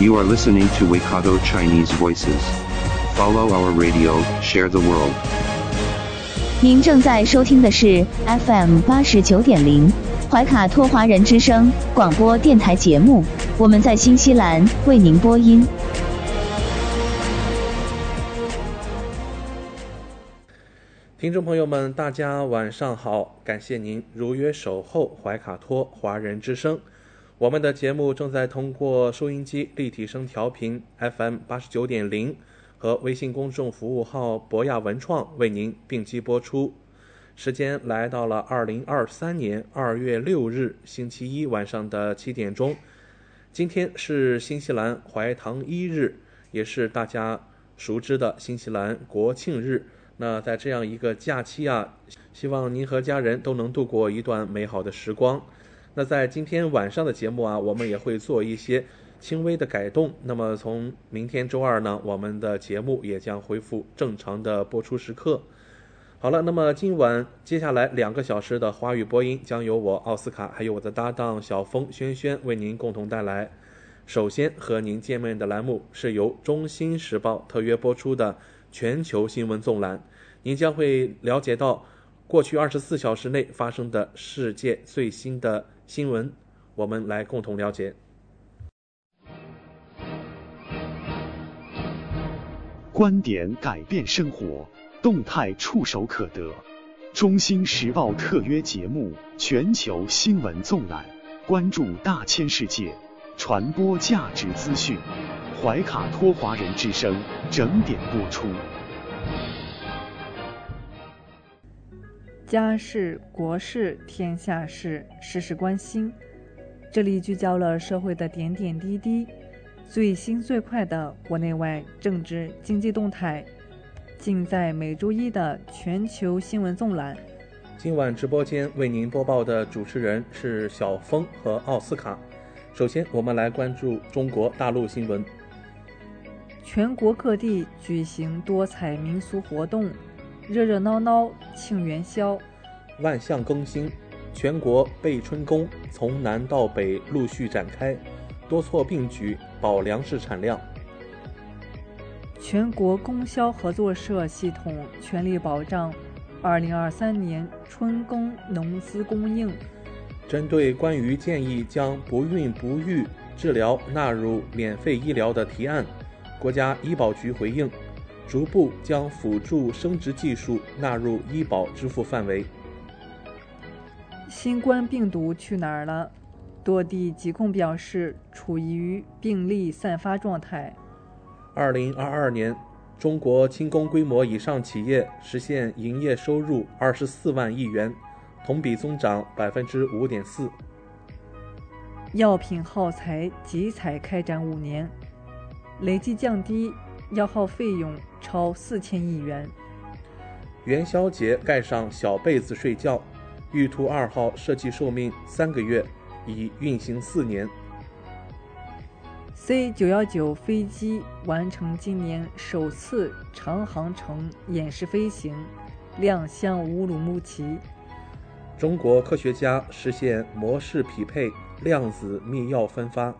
You are listening to Waikato Chinese Voices. Follow our radio, share the world. 您正在收听的是 FM 八十九点零怀卡托华人之声广播电台节目，我们在新西兰为您播音。听众朋友们，大家晚上好！感谢您如约守候怀卡托华人之声。我们的节目正在通过收音机立体声调频 FM 八十九点零和微信公众服务号博雅文创为您并机播出。时间来到了二零二三年二月六日星期一晚上的七点钟。今天是新西兰怀唐一日，也是大家熟知的新西兰国庆日。那在这样一个假期啊，希望您和家人都能度过一段美好的时光。那在今天晚上的节目啊，我们也会做一些轻微的改动。那么从明天周二呢，我们的节目也将恢复正常的播出时刻。好了，那么今晚接下来两个小时的华语播音将由我奥斯卡还有我的搭档小峰轩轩为您共同带来。首先和您见面的栏目是由《中新时报》特约播出的全球新闻纵览，您将会了解到过去二十四小时内发生的世界最新的新闻，我们来共同了解。观点改变生活，动态触手可得。中新时报特约节目《全球新闻纵览》，关注大千世界，传播价值资讯。怀卡托华人之声整点播出。家事、国事、天下事，事事关心。这里聚焦了社会的点点滴滴，最新最快的国内外政治经济动态，尽在每周一的全球新闻纵览。今晚直播间为您播报的主持人是小峰和奥斯卡。首先，我们来关注中国大陆新闻。全国各地举行多彩民俗活动。热热闹闹庆元宵，万象更新，全国备春工从南到北陆续展开，多措并举保粮食产量。全国供销合作社系统全力保障2023年春耕农资供应。针对关于建议将不孕不育治疗纳入免费医疗的提案，国家医保局回应。逐步将辅助生殖技术纳入医保支付范围。新冠病毒去哪儿了？多地疾控表示处于病例散发状态。二零二二年，中国轻工规模以上企业实现营业收入二十四万亿元，同比增长百分之五点四。药品耗材集采开展五年，累计降低药耗费用。超四千亿元。元宵节盖上小被子睡觉，玉兔二号设计寿命三个月，已运行四年。C 九幺九飞机完成今年首次长航程演示飞行，亮相乌鲁木齐。中国科学家实现模式匹配量子密钥分发。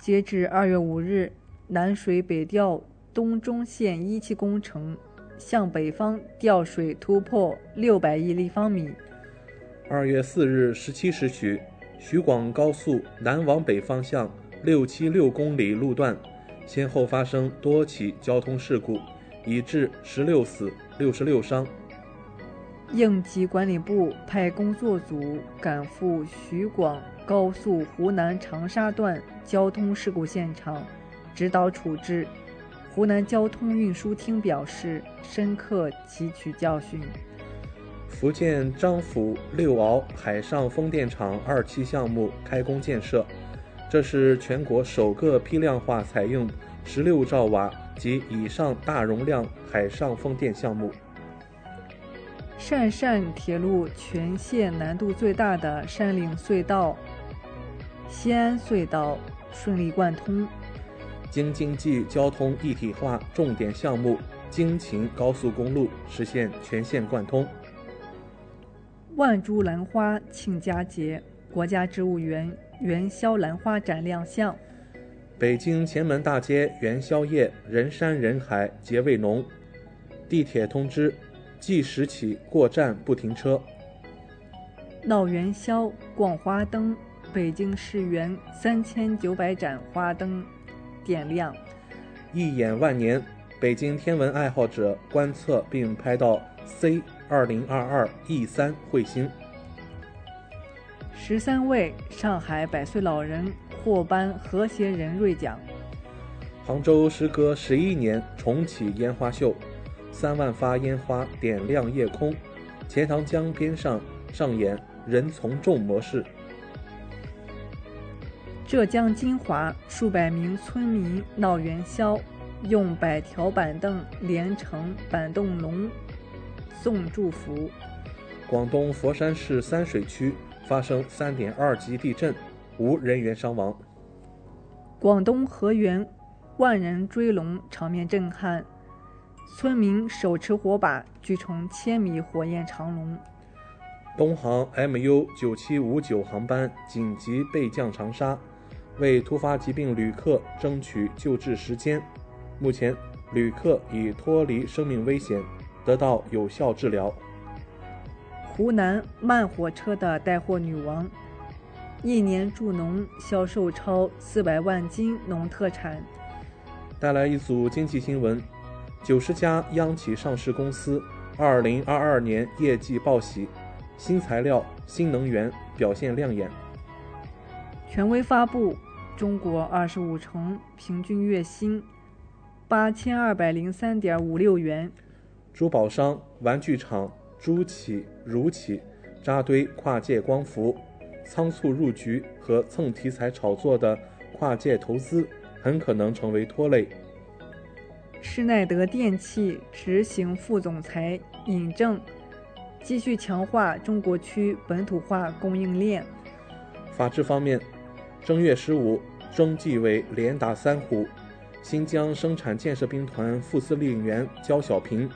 截至二月五日，南水北调。东中线一期工程向北方调水突破六百亿立方米。二月四日十七时许，徐广高速南往北方向六七六公里路段，先后发生多起交通事故，已致十六死、六十六伤。应急管理部派工作组赶赴徐广高速湖南长沙段交通事故现场，指导处置。湖南交通运输厅表示，深刻汲取教训。福建漳浦六鳌海上风电场二期项目开工建设，这是全国首个批量化采用十六兆瓦及以上大容量海上风电项目。汕汕铁路全线难度最大的山岭隧道——西安隧道顺利贯通。京津冀交通一体化重点项目京秦高速公路实现全线贯通。万株兰花庆佳节，国家植物园元宵兰花展亮相。北京前门大街元宵夜人山人海，节味浓。地铁通知。计时起过站不停车。闹元宵、逛花灯，北京市园三千九百盏花灯点亮。一眼万年，北京天文爱好者观测并拍到 C 二零二二 E 三彗星。十三位上海百岁老人获颁和谐人瑞奖。杭州时隔十一年重启烟花秀。三万发烟花点亮夜空，钱塘江边上上演人从众模式。浙江金华数百名村民闹元宵，用百条板凳连成板凳龙送祝福。广东佛山市三水区发生三点二级地震，无人员伤亡。广东河源万人追龙，场面震撼。村民手持火把聚成千米火焰长龙。东航 MU 九七五九航班紧急备降长沙，为突发疾病旅客争取救治时间。目前，旅客已脱离生命危险，得到有效治疗。湖南慢火车的带货女王，一年助农销售超四百万斤农特产。带来一组经济新闻。九十家央企上市公司，二零二二年业绩报喜，新材料、新能源表现亮眼。权威发布：中国二十五城平均月薪八千二百零三点五六元。珠宝商、玩具厂、珠企、乳企扎堆跨界光伏，仓促入局和蹭题材炒作的跨界投资，很可能成为拖累。施耐德电器执行副总裁尹正继续强化中国区本土化供应链。法治方面，正月十五，中纪委连打三虎：新疆生产建设兵团副司令员焦小平、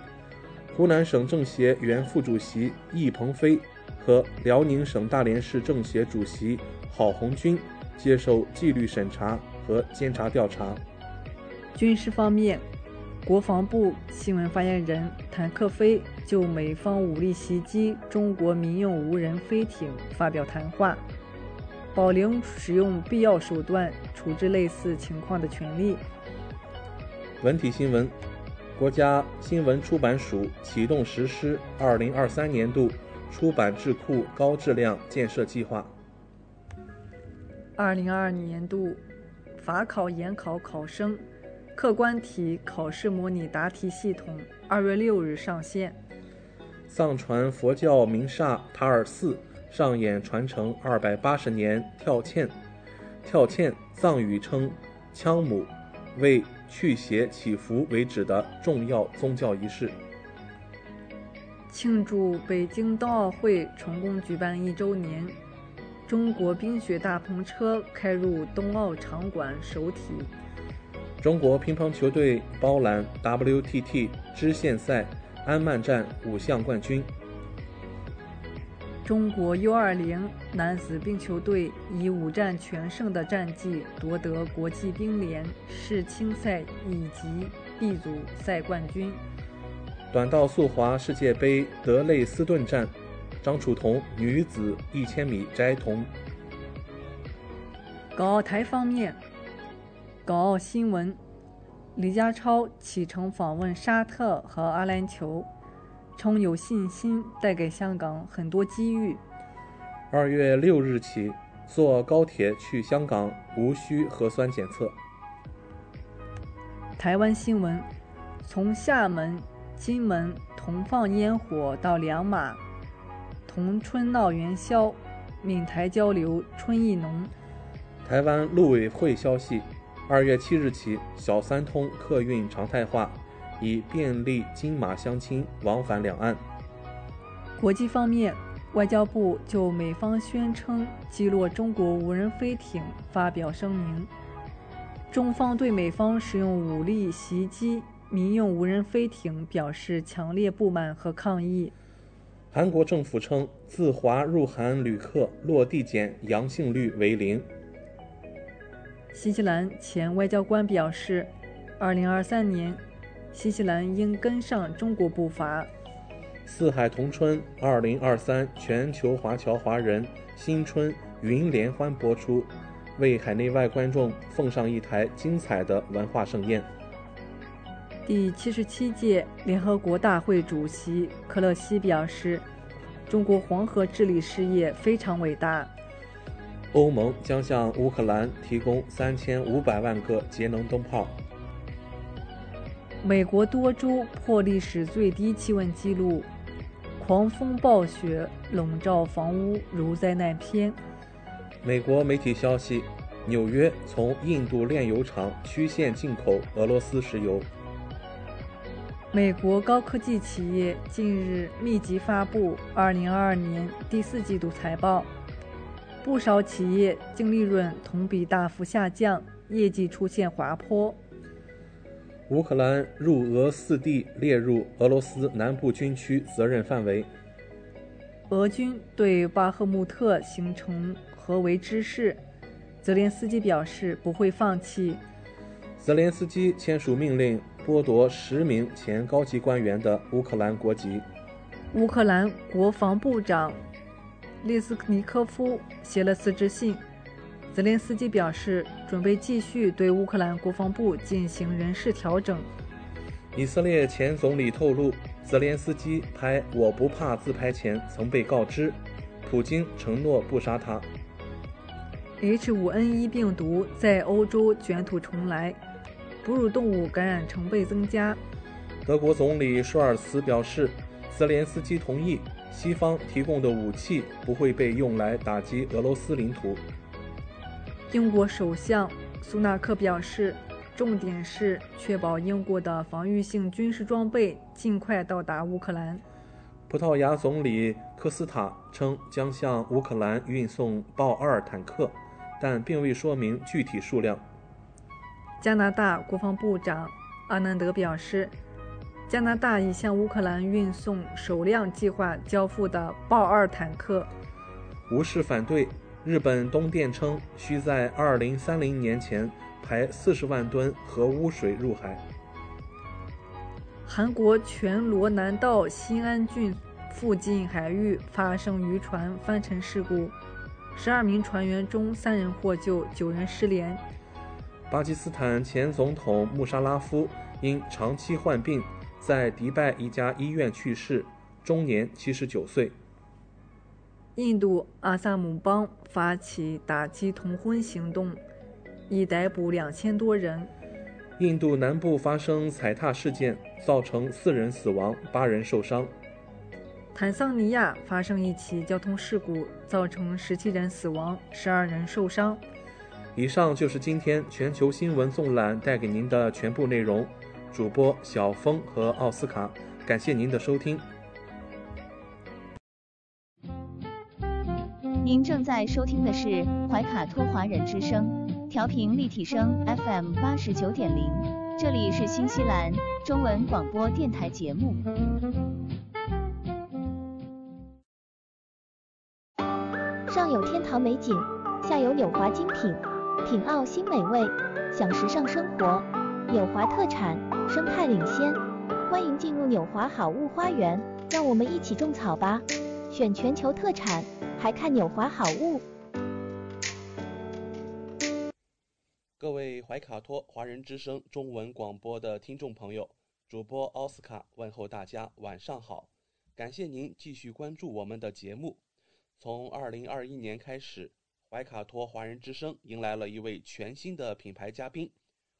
湖南省政协原副主席易鹏飞和辽宁省大连市政协主席郝红军接受纪律审查和监察调查。军事方面。国防部新闻发言人谭克飞就美方武力袭击中国民用无人飞艇发表谈话，保留使用必要手段处置类似情况的权利。文体新闻：国家新闻出版署启动实施二零二三年度出版智库高质量建设计划。二零二二年度法考研考考生。客观题考试模拟答题系统二月六日上线。藏传佛教名刹塔尔寺上演传承二百八十年跳涧。跳涧藏语称羌母，为去邪祈福为止的重要宗教仪式。庆祝北京冬奥会成功举办一周年，中国冰雪大篷车开入冬奥场馆首体。中国乒乓球队包揽 WTT 支线赛安曼站五项冠军。中国 U20 男子冰球队以五战全胜的战绩夺得国际冰联世青赛以及 B 组赛冠军。短道速滑世界杯德累斯顿站，张楚彤女子一千米摘铜。港澳台方面。港澳新闻：李家超启程访问沙特和阿联酋，称有信心带给香港很多机遇。二月六日起，坐高铁去香港无需核酸检测。台湾新闻：从厦门、金门同放烟火到两马同春闹元宵，闽台交流春意浓。台湾陆委会消息，二月七日起，小三通客运常态化，以便利金马相亲往返两岸。国际方面，外交部就美方宣称击落中国无人飞艇发表声明，中方对美方使用武力袭击民用无人飞艇表示强烈不满和抗议。韩国政府称，自华入韩旅客落地检阳性率为零。新西兰前外交官表示，2023年，新西兰应跟上中国步伐。四海同春2023全球华侨华人新春云联欢播出，为海内外观众奉上一台精彩的文化盛宴。第七十七届联合国大会主席克勒西表示，中国黄河治理事业非常伟大。欧盟将向乌克兰提供三千五百万个节能灯泡。美国多州破历史最低气温记录，狂风暴雪笼罩房屋如灾难片。美国媒体消息，纽约从印度炼油厂曲线进口俄罗斯石油。美国高科技企业近日密集发布2022年第四季度财报，不少企业净利润同比大幅下降，业绩出现滑坡。乌克兰入俄四地列入俄罗斯南部军区责任范围。俄军对巴赫穆特形成合围之势，泽连斯基表示不会放弃。泽连斯基签署命令。剥夺十名前高级官员的乌克兰国籍。乌克兰国防部长列斯尼科夫写了辞职信。泽连斯基表示，准备继续对乌克兰国防部进行人事调整。以色列前总理透露，泽连斯基拍“我不怕”自拍前曾被告知，普京承诺不杀他。H5N1 病毒在欧洲卷土重来。哺乳动物感染成倍增加。德国总理舒尔茨表示，泽连斯基同意西方提供的武器不会被用来打击俄罗斯领土。英国首相苏纳克表示，重点是确保英国的防御性军事装备尽快到达乌克兰。葡萄牙总理科斯塔称将向乌克兰运送豹二坦克，但并未说明具体数量。加拿大国防部长阿南德表示，加拿大已向乌克兰运送首辆计划交付的豹二坦克。无视反对，日本东电称需在2030年前排40万吨核污水入海。韩国全罗南道新安郡附近海域发生渔船翻沉事故，12名船员中三人获救，九人失联。巴基斯坦前总统穆沙拉夫因长期患病，在迪拜一家医院去世，终年七十九岁。印度阿萨姆邦发起打击同婚行动，已逮捕两千多人。印度南部发生踩踏事件，造成四人死亡，八人受伤。坦桑尼亚发生一起交通事故，造成十七人死亡，十二人受伤。以上就是今天全球新闻纵览带给您的全部内容。主播小峰和奥斯卡，感谢您的收听。您正在收听的是怀卡托华人之声，调频立体声 FM 八十九点零，这里是新西兰中文广播电台节目。上有天堂美景，下有纽华精品。品澳新美味，享时尚生活，纽华特产，生态领先。欢迎进入纽华好物花园，让我们一起种草吧！选全球特产，还看纽华好物。各位怀卡托华人之声中文广播的听众朋友，主播奥斯卡问候大家晚上好，感谢您继续关注我们的节目。从二零二一年开始。怀卡托华人之声迎来了一位全新的品牌嘉宾，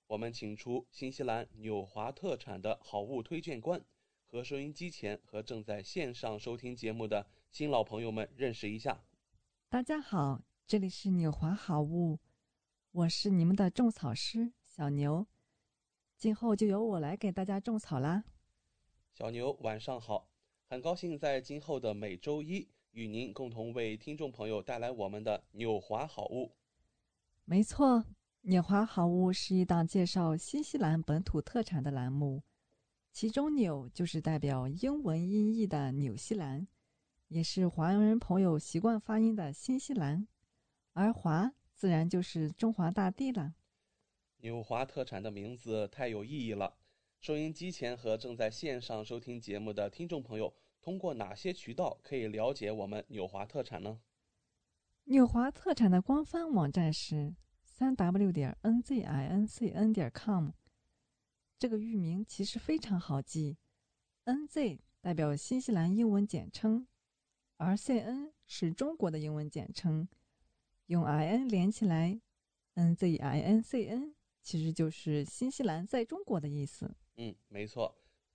我们请出新西兰纽华特产的好物推荐官，和收音机前和正在线上收听节目的新老朋友们认识一下。大家好，这里是纽华好物，我是你们的种草师小牛，今后就由我来给大家种草啦。小牛晚上好，很高兴在今后的每周一与您共同为听众朋友带来我们的纽华好物。没错，纽华好物是一档介绍新西兰本土特产的栏目，其中“纽”就是代表英文音译的纽西兰，也是华人朋友习惯发音的新西兰，而“华”自然就是中华大地了。纽华特产的名字太有意义了。收音机前和正在线上收听节目的听众朋友，通过哪些渠道可以了解我们纽华特产呢？纽华特产的官方网站是三 w 点 n z i n c n 点 com。这个域名其实非常好记，N Z 代表新西兰英文简称，而 C N 是中国的英文简称，用 I N 连起来，N Z I N C N 其实就是新西兰在中国的意思。嗯，没错，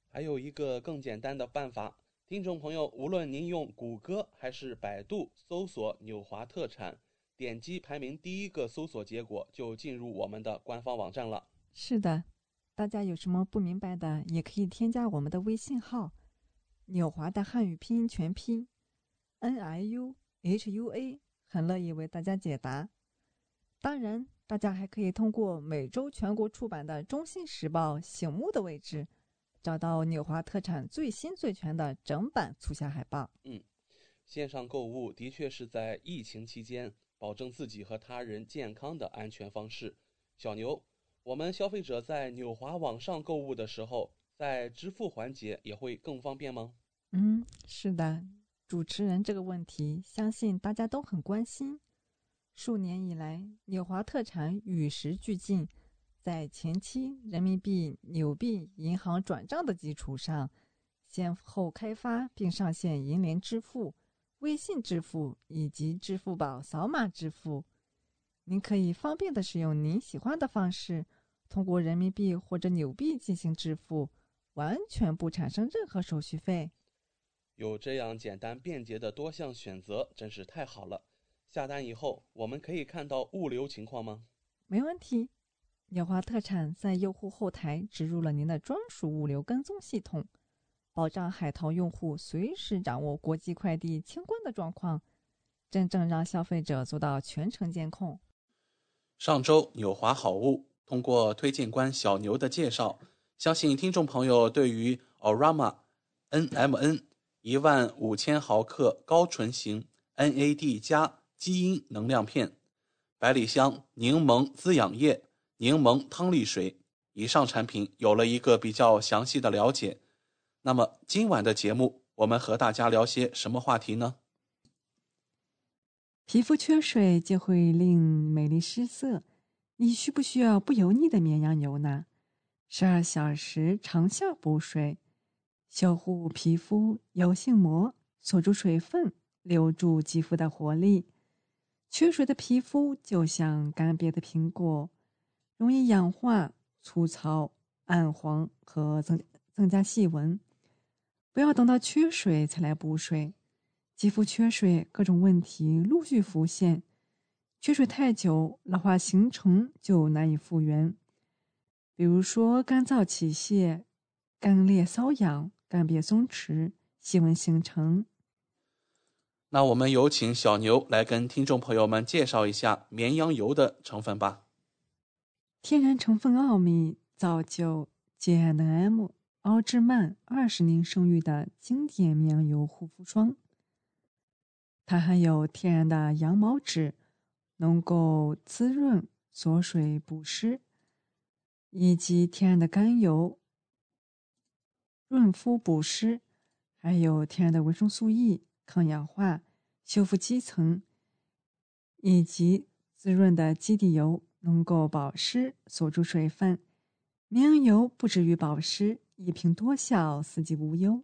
还有一个更简单的办法，听众朋友，无论您用谷歌还是百度搜索“纽华特产”，点击排名第一个搜索结果，就进入我们的官方网站了。是的，大家有什么不明白的，也可以添加我们的微信号“纽华”的汉语拼音全拼 “n i u h u a”，很乐意为大家解答。当然。大家还可以通过每周全国出版的《中新时报》醒目的位置，找到纽华特产最新最全的整版促销海报。嗯，线上购物的确是在疫情期间保证自己和他人健康的安全方式。小牛，我们消费者在纽华网上购物的时候，在支付环节也会更方便吗？嗯，是的，主持人这个问题，相信大家都很关心。数年以来，纽华特产与时俱进，在前期人民币纽币银行转账的基础上，先后开发并上线银联支付、微信支付以及支付宝扫码支付。您可以方便的使用您喜欢的方式，通过人民币或者纽币进行支付，完全不产生任何手续费。有这样简单便捷的多项选择，真是太好了。下单以后，我们可以看到物流情况吗？没问题，纽华特产在用户后台植入了您的专属物流跟踪系统，保障海淘用户随时掌握国际快递清关的状况，真正让消费者做到全程监控。上周纽华好物通过推荐官小牛的介绍，相信听众朋友对于 Orama NMN 一万五千毫克高纯型 NAD 加。基因能量片、百里香柠檬滋养液、柠檬汤力水以上产品有了一个比较详细的了解。那么今晚的节目，我们和大家聊些什么话题呢？皮肤缺水就会令美丽失色，你需不需要不油腻的绵羊油呢？十二小时长效补水，修护皮肤油性膜，锁住水分，留住肌肤的活力。缺水的皮肤就像干瘪的苹果，容易氧化、粗糙、暗黄和增增加细纹。不要等到缺水才来补水，肌肤缺水，各种问题陆续浮现。缺水太久，老化形成就难以复原。比如说干燥起屑、干裂瘙痒、干瘪松弛、细纹形成。那我们有请小牛来跟听众朋友们介绍一下绵羊油的成分吧。天然成分奥秘，造就 J&M 奥芝曼二十年声誉的经典绵羊油护肤霜。它含有天然的羊毛脂，能够滋润、锁水、补湿，以及天然的甘油，润肤补湿，还有天然的维生素 E。抗氧化、修复基层，以及滋润的基底油，能够保湿、锁住水分。绵羊油不止于保湿，一瓶多效，四季无忧。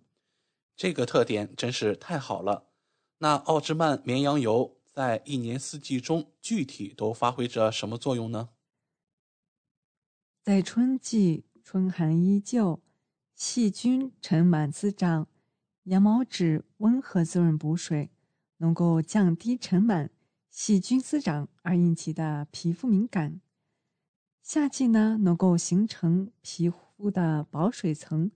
这个特点真是太好了。那奥芝曼绵羊油在一年四季中具体都发挥着什么作用呢？在春季，春寒依旧，细菌尘螨滋长。羊毛脂温和滋润补水，能够降低尘螨、细菌滋长而引起的皮肤敏感、夏季呢，能够形成皮肤的保水层，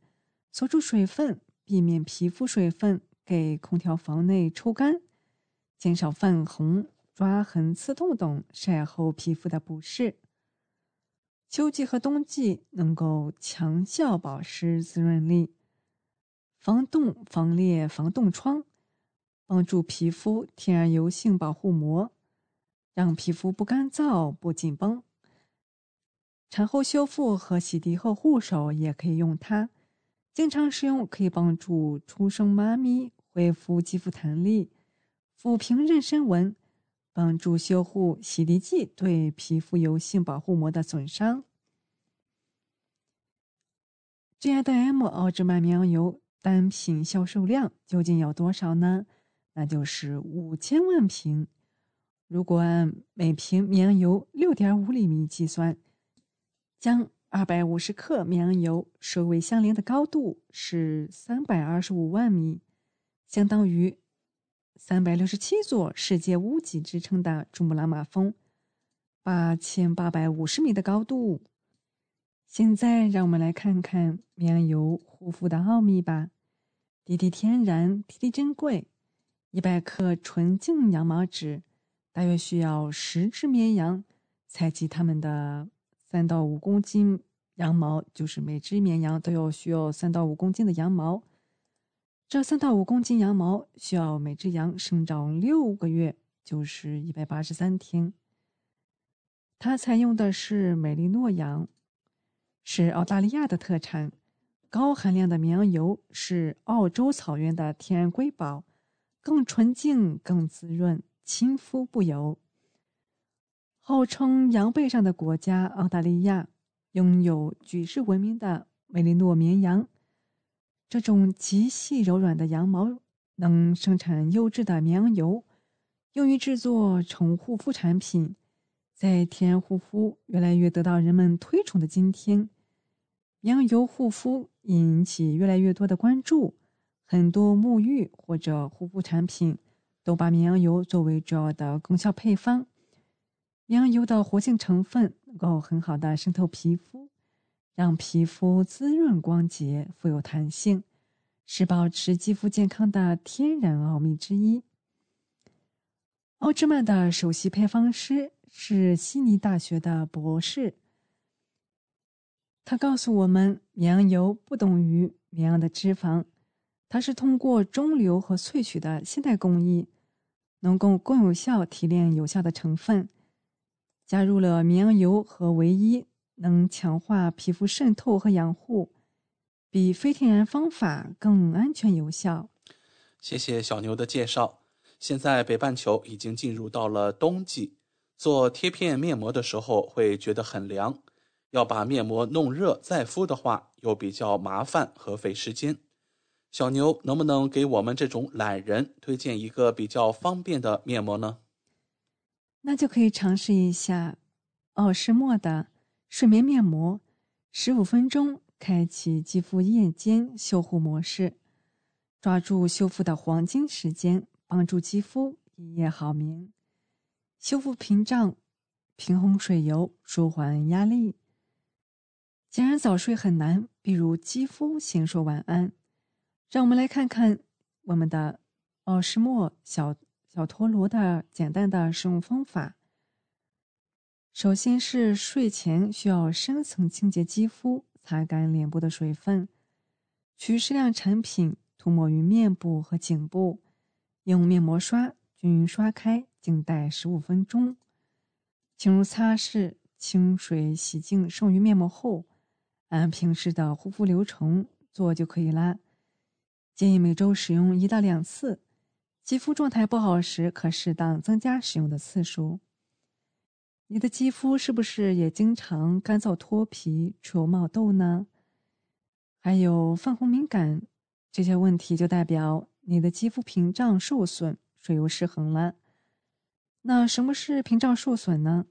锁住水分，避免皮肤水分给空调房内抽干，减少泛红、抓痕、刺痛等晒后皮肤的不适。秋季和冬季能够强效保湿滋润力，防冻、防裂、防冻疮，帮助皮肤天然油性保护膜，让皮肤不干燥、不紧绷。产后修复和洗涤后护手也可以用它，经常使用可以帮助出生妈咪恢复肌肤弹力，抚平妊娠纹。帮助修护洗涤剂对皮肤油性保护膜的损伤。这样的 M 奥芝曼绵羊油单品销售量究竟有多少呢？那就是五千万瓶。如果按每瓶绵羊油六点五厘米计算，将二百五十克绵羊油首尾相连的高度是三百二十五万米，相当于。三百六十七座世界屋脊支撑的珠穆朗玛峰，八千八百五十米的高度。现在，让我们来看看绵羊油护肤的奥秘吧。滴滴天然，滴滴珍贵。一百克纯净羊毛脂，大约需要十只绵羊。采集它们的三到五公斤羊毛，就是每只绵羊都要需要三到五公斤的羊毛。这三到五公斤羊毛需要每只羊生长六个月，就是一百八十三天。它采用的是美利诺羊，是澳大利亚的特产。高含量的绵羊油是澳洲草原的天然瑰宝，更纯净、更滋润，亲肤不油。号称羊背上的国家澳大利亚，拥有举世闻名的美利诺绵羊。这种极细柔软的羊毛能生产优质的绵羊油，用于制作宠物护肤产品。在天然护肤越来越得到人们推崇的今天，绵羊油护肤引起越来越多的关注。很多沐浴或者护肤产品都把绵羊油作为主要的功效配方。绵羊油的活性成分能够很好的渗透皮肤。让皮肤滋润光洁、富有弹性，是保持肌肤健康的天然奥秘之一。奥芝曼的首席配方师是悉尼大学的博士，他告诉我们，绵羊油不等于绵羊的脂肪，它是通过中流和萃取的现代工艺，能够更有效提炼有效的成分，加入了绵羊油和维 E。能强化皮肤渗透和养护，比非天然方法更安全有效。谢谢小牛的介绍。现在北半球已经进入到了冬季，做贴片面膜的时候会觉得很凉，要把面膜弄热再敷的话又比较麻烦和费时间。小牛能不能给我们这种懒人推荐一个比较方便的面膜呢？那就可以尝试一下奥诗墨的。睡眠面膜，十五分钟开启肌肤夜间修护模式，抓住修复的黄金时间，帮助肌肤一夜好眠。修复屏障，平衡水油，舒缓压力。既然早睡很难，比如肌肤先说晚安。让我们来看看我们的奥诗墨小小陀螺的简单的使用方法。首先是睡前需要深层清洁肌肤，擦干脸部的水分，取适量产品涂抹于面部和颈部，用面膜刷均匀刷开，静待十五分钟。进入擦拭，清水洗净剩余面膜后，按平时的护肤流程做就可以啦。建议每周使用一到两次，肌肤状态不好时可适当增加使用的次数。你的肌肤是不是也经常干燥脱皮、出油冒痘呢？还有泛红敏感这些问题，就代表你的肌肤屏障受损、水油失衡了。那什么是屏障受损呢？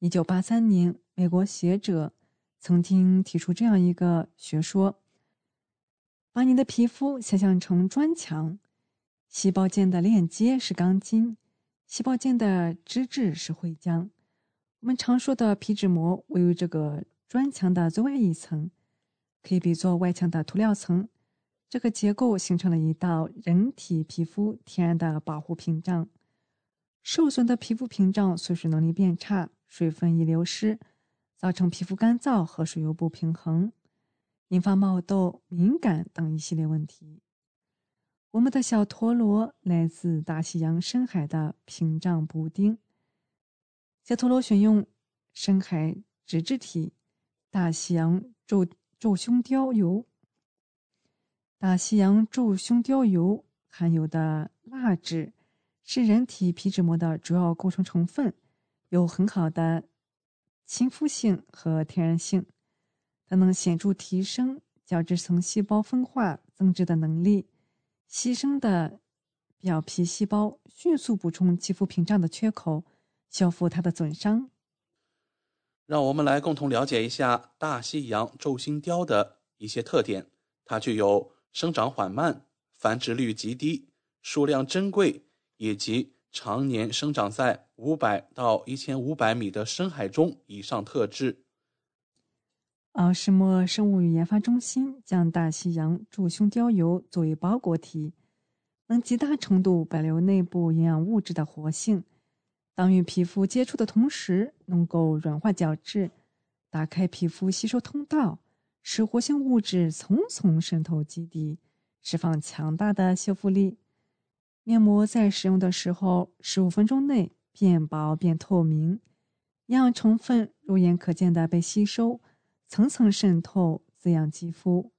一九八三年，美国学者曾经提出这样一个学说：把你的皮肤想象成砖墙，细胞间的链接是钢筋，细胞间的脂质是灰浆。我们常说的皮脂膜位于这个砖墙的最外一层，可以比作外墙的涂料层。这个结构形成了一道人体皮肤天然的保护屏障。受损的皮肤屏障锁水能力变差，水分易流失，造成皮肤干燥和水油不平衡，引发冒痘、敏感等一系列问题。我们的小陀螺来自大西洋深海的屏障补丁。小陀螺选用深海脂质体大西洋皱皱胸雕油。大西洋皱胸雕油含有的蜡质是人体皮脂膜的主要构成成分，有很好的亲肤性和天然性，它能显著提升角质层细胞分化增殖的能力。牺牲的表皮细胞迅速补充肌肤屏障的缺口，修复它的损伤。让我们来共同了解一下大西洋皱心雕的一些特点。它具有生长缓慢、繁殖率极低、数量珍贵，以及常年生长在五百到一千五百米的深海中以上特质。奥斯莫生物与研发中心将大西洋柱胸貂油作为包裹体，能极大程度保留内部营养物质的活性。当与皮肤接触的同时，能够软化角质，打开皮肤吸收通道，使活性物质层层渗透基底，释放强大的修复力。面膜在使用的时候，十五分钟内变薄变透明，营养成分肉眼可见的被吸收。层层渗透，滋养肌肤。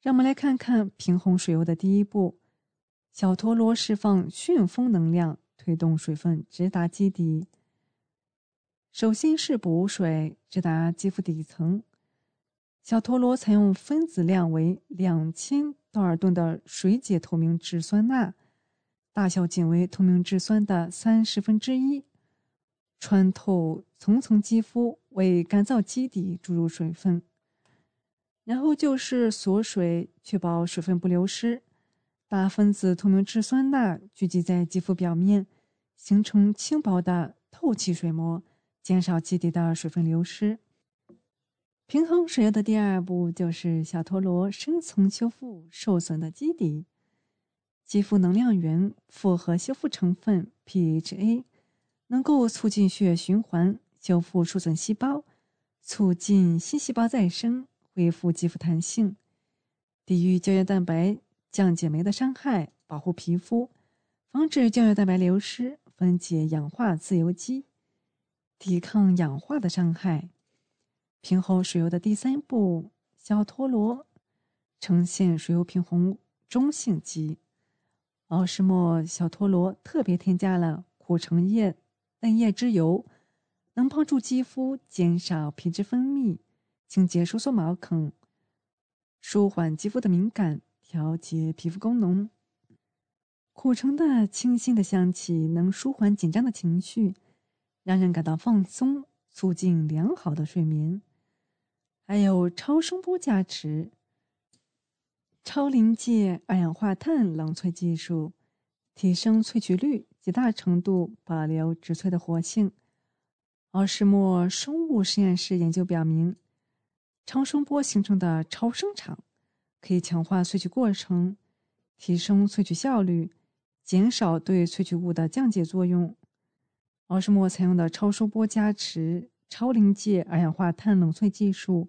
让我们来看看平衡水油的第一步：小陀螺释放旋风能量，推动水分直达肌底。首先是补水，直达肌肤底层。小陀螺采用分子量为两千道尔顿的水解透明质酸钠，大小仅为透明质酸的三十分之一。穿透层层肌肤，为干燥基底注入水分，然后就是锁水，确保水分不流失。大分子透明质酸钠聚集在肌肤表面，形成轻薄的透气水膜，减少基底的水分流失。平衡水油的第二步就是小陀螺深层修复受损的基底。肌肤能量源复合修复成分 PHA。能够促进血液循环，修复受损细胞，促进新细胞再生，恢复肌肤弹性，抵御胶原蛋白降解酶的伤害，保护皮肤，防止胶原蛋白流失，分解氧化自由基，抵抗氧化的伤害。平衡水油的第三步，小陀螺呈现水油平衡中性肌。奥诗莫小陀螺特别添加了苦橙叶。嫩叶之油能帮助肌肤减少皮脂分泌，清洁收缩毛孔，舒缓肌肤的敏感，调节皮肤功能。苦橙的清新的香气能舒缓紧张的情绪，让人感到放松，促进良好的睡眠。还有超声波加持、超临界二氧化碳冷萃技术，提升萃取率。极大程度保留植萃的活性。奥什莫生物实验室研究表明，超声波形成的超声场可以强化萃取过程，提升萃取效率，减少对萃取物的降解作用。奥什莫采用的超声波加持超临界二氧化碳冷萃技术，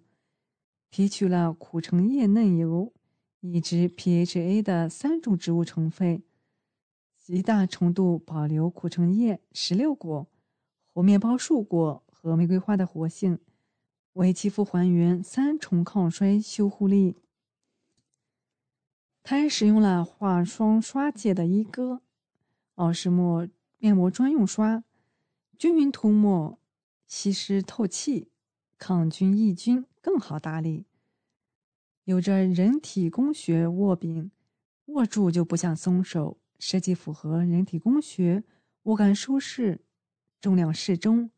提取了苦橙叶嫩油以及 PHA 的三种植物成分。极大程度保留苦橙叶、石榴果、猴面包树果和玫瑰花的活性，为肌肤还原三重抗衰修护力。它还使用了化霜刷界的一哥奥诗墨面膜专用刷，均匀涂抹，吸湿透气，抗菌抑菌，更好打理。有着人体工学握柄，握住就不想松手。设计符合人体工学，握感舒适，重量适中，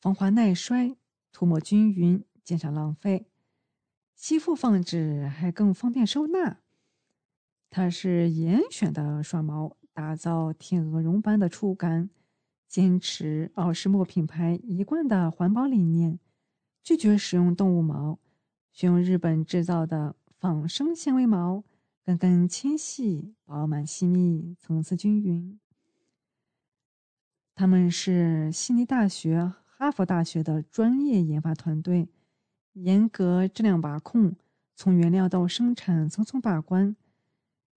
防滑耐摔，涂抹均匀，减少浪费，吸附放置还更方便收纳。它是严选的刷毛，打造天鹅绒般的触感，坚持奥诗墨品牌一贯的环保理念，拒绝使用动物毛，选用日本制造的仿生纤维毛，根根纤细、饱满细密、层次均匀。他们是悉尼大学、哈佛大学的专业研发团队，严格质量把控，从原料到生产层层把关，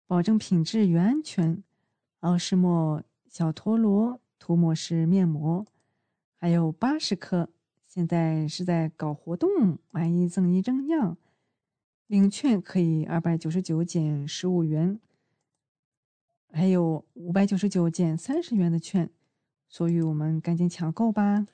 保证品质与安全。奥诗墨小陀螺涂抹式面膜，还有八十克，现在是在搞活动，买一赠一赠样，领券可以二百九十九减十五元，还有五百九十九减三十元的券，所以我们赶紧抢购吧！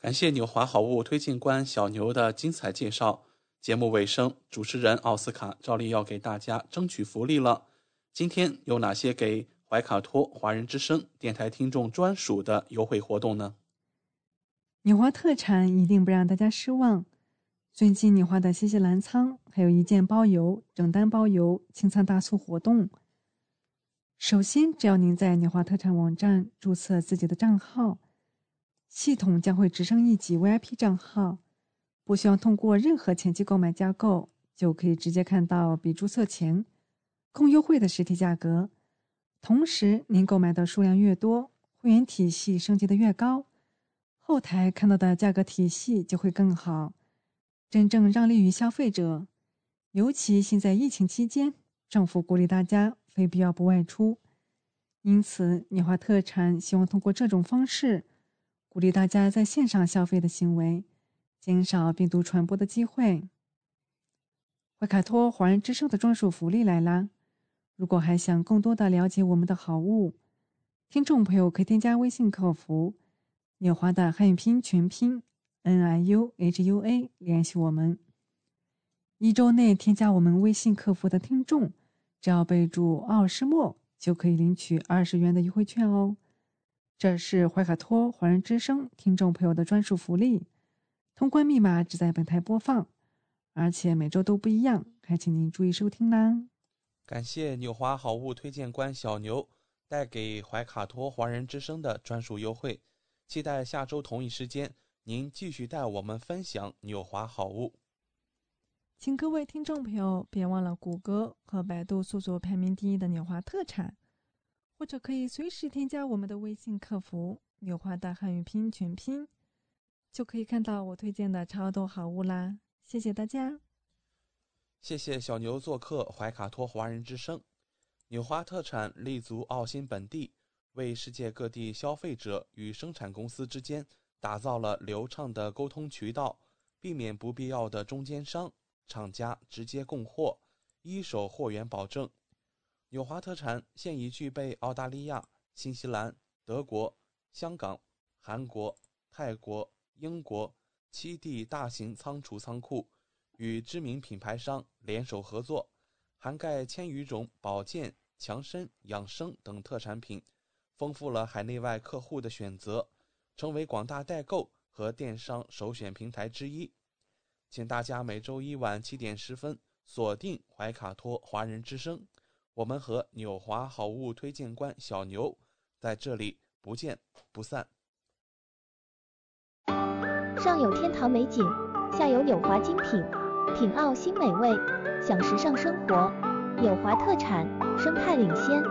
感谢纽华好物推荐官小牛的精彩介绍。节目尾声，主持人奥斯卡照例要给大家争取福利了。今天有哪些给？怀卡托华人之声电台听众专属的优惠活动呢？纽华特产一定不让大家失望。最近纽华的新西兰仓还有一件包邮、整单包邮清仓大促活动。首先，只要您在纽华特产网站注册自己的账号，系统将会直升一级 VIP 账号，不需要通过任何前期购买加购，就可以直接看到比注册前更优惠的实体价格。同时，您购买的数量越多，会员体系升级的越高，后台看到的价格体系就会更好，真正让利于消费者。尤其现在疫情期间，政府鼓励大家没必要不外出，因此年华特产希望通过这种方式，鼓励大家在线上消费的行为，减少病毒传播的机会。怀卡托华人之声的专属福利来啦！如果还想更多的了解我们的好物，听众朋友可以添加微信客服“纽华”的汉语拼音全拼 “n i u h u a” 联系我们。一周内添加我们微信客服的听众，只要备注“奥诗墨”，就可以领取二十元的优惠券哦。这是怀卡托华人之声听众朋友的专属福利，通关密码只在本台播放，而且每周都不一样，还请您注意收听啦。感谢纽华好物推荐官小牛带给怀卡托华人之声的专属优惠，期待下周同一时间您继续带我们分享纽华好物。请各位听众朋友别忘了谷歌和百度搜索排名第一的纽华特产，或者可以随时添加我们的微信客服“纽华的汉语拼音全拼”，就可以看到我推荐的超多好物啦！谢谢大家。谢谢小牛做客怀卡托华人之声，纽华特产立足澳新本地，为世界各地消费者与生产公司之间打造了流畅的沟通渠道，避免不必要的中间商，厂家直接供货，一手货源保证。纽华特产现已具备澳大利亚、新西兰、德国、香港、韩国、泰国、英国七地大型仓储仓库。与知名品牌商联手合作，涵盖千余种保健、强身、养生等特产品，丰富了海内外客户的选择，成为广大代购和电商首选平台之一。请大家每周一晚七点十分锁定怀卡托华人之声，我们和纽华好物推荐官小牛在这里不见不散。上有天堂美景，下有纽华精品。品澳新美味，享时尚生活，纽华特产，生态领先。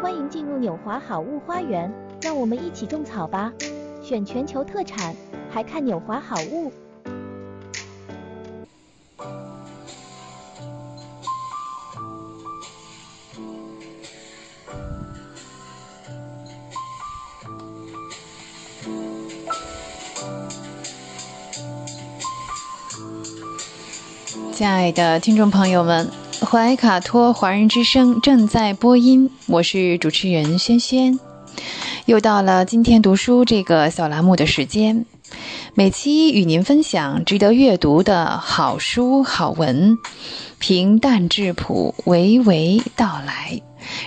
欢迎进入纽华好物花园，让我们一起种草吧！选全球特产，还看纽华好物。亲爱的听众朋友们，怀卡托华人之声正在播音，我是主持人轩轩。又到了今天读书这个小栏目的时间，每期与您分享值得阅读的好书好文，平淡质朴，娓娓道来，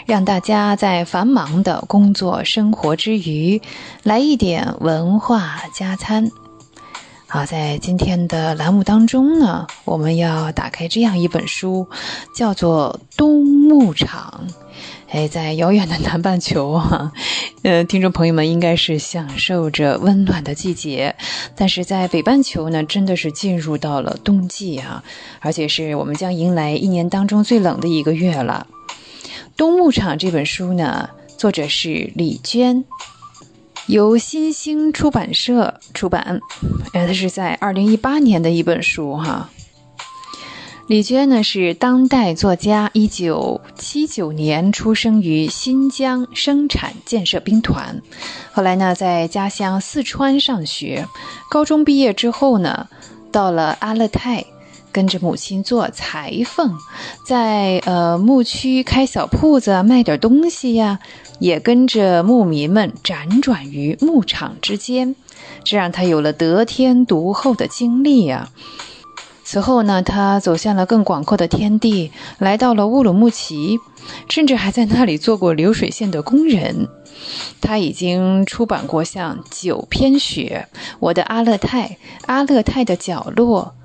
让大家在繁忙的工作生活之余，来一点文化加餐。好，在今天的栏目当中呢，我们要打开这样一本书，叫做《冬牧场》。哎，在遥远的南半球啊，呃，听众朋友们应该是享受着温暖的季节，但是在北半球呢，真的是进入到了冬季啊，而且是我们将迎来一年当中最冷的一个月了。《冬牧场》这本书呢，作者是李娟，由新兴出版社出版，呃，它是在二零一八年的一本书哈。李娟呢是当代作家，一九七九年出生于新疆生产建设兵团，后来呢在家乡四川上学，高中毕业之后呢到了阿勒泰，跟着母亲做裁缝，在呃牧区开小铺子卖点东西呀，也跟着牧民们辗转于牧场之间，这让他有了得天独厚的经历啊。此后呢，他走向了更广阔的天地，来到了乌鲁木齐，甚至还在那里做过流水线的工人。他已经出版过像《九篇雪》《我的阿勒泰》《阿勒泰的角落》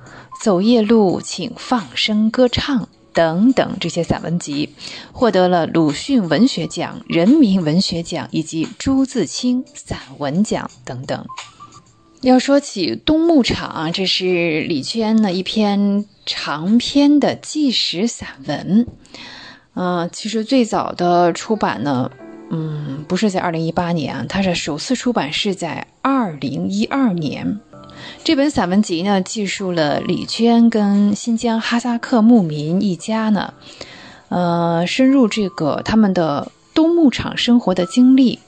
《走夜路，请放声歌唱》等等这些散文集，获得了鲁迅文学奖、人民文学奖以及朱自清散文奖等等。要说起《冬牧场》，这是李娟的一篇长篇的纪实散文。嗯，其实最早的出版呢，嗯，不是在二零一八年，它是首次出版是在二零一二年。这本散文集呢，记述了李娟跟新疆哈萨克牧民一家呢，呃，深入这个他们的冬牧场生活的经历。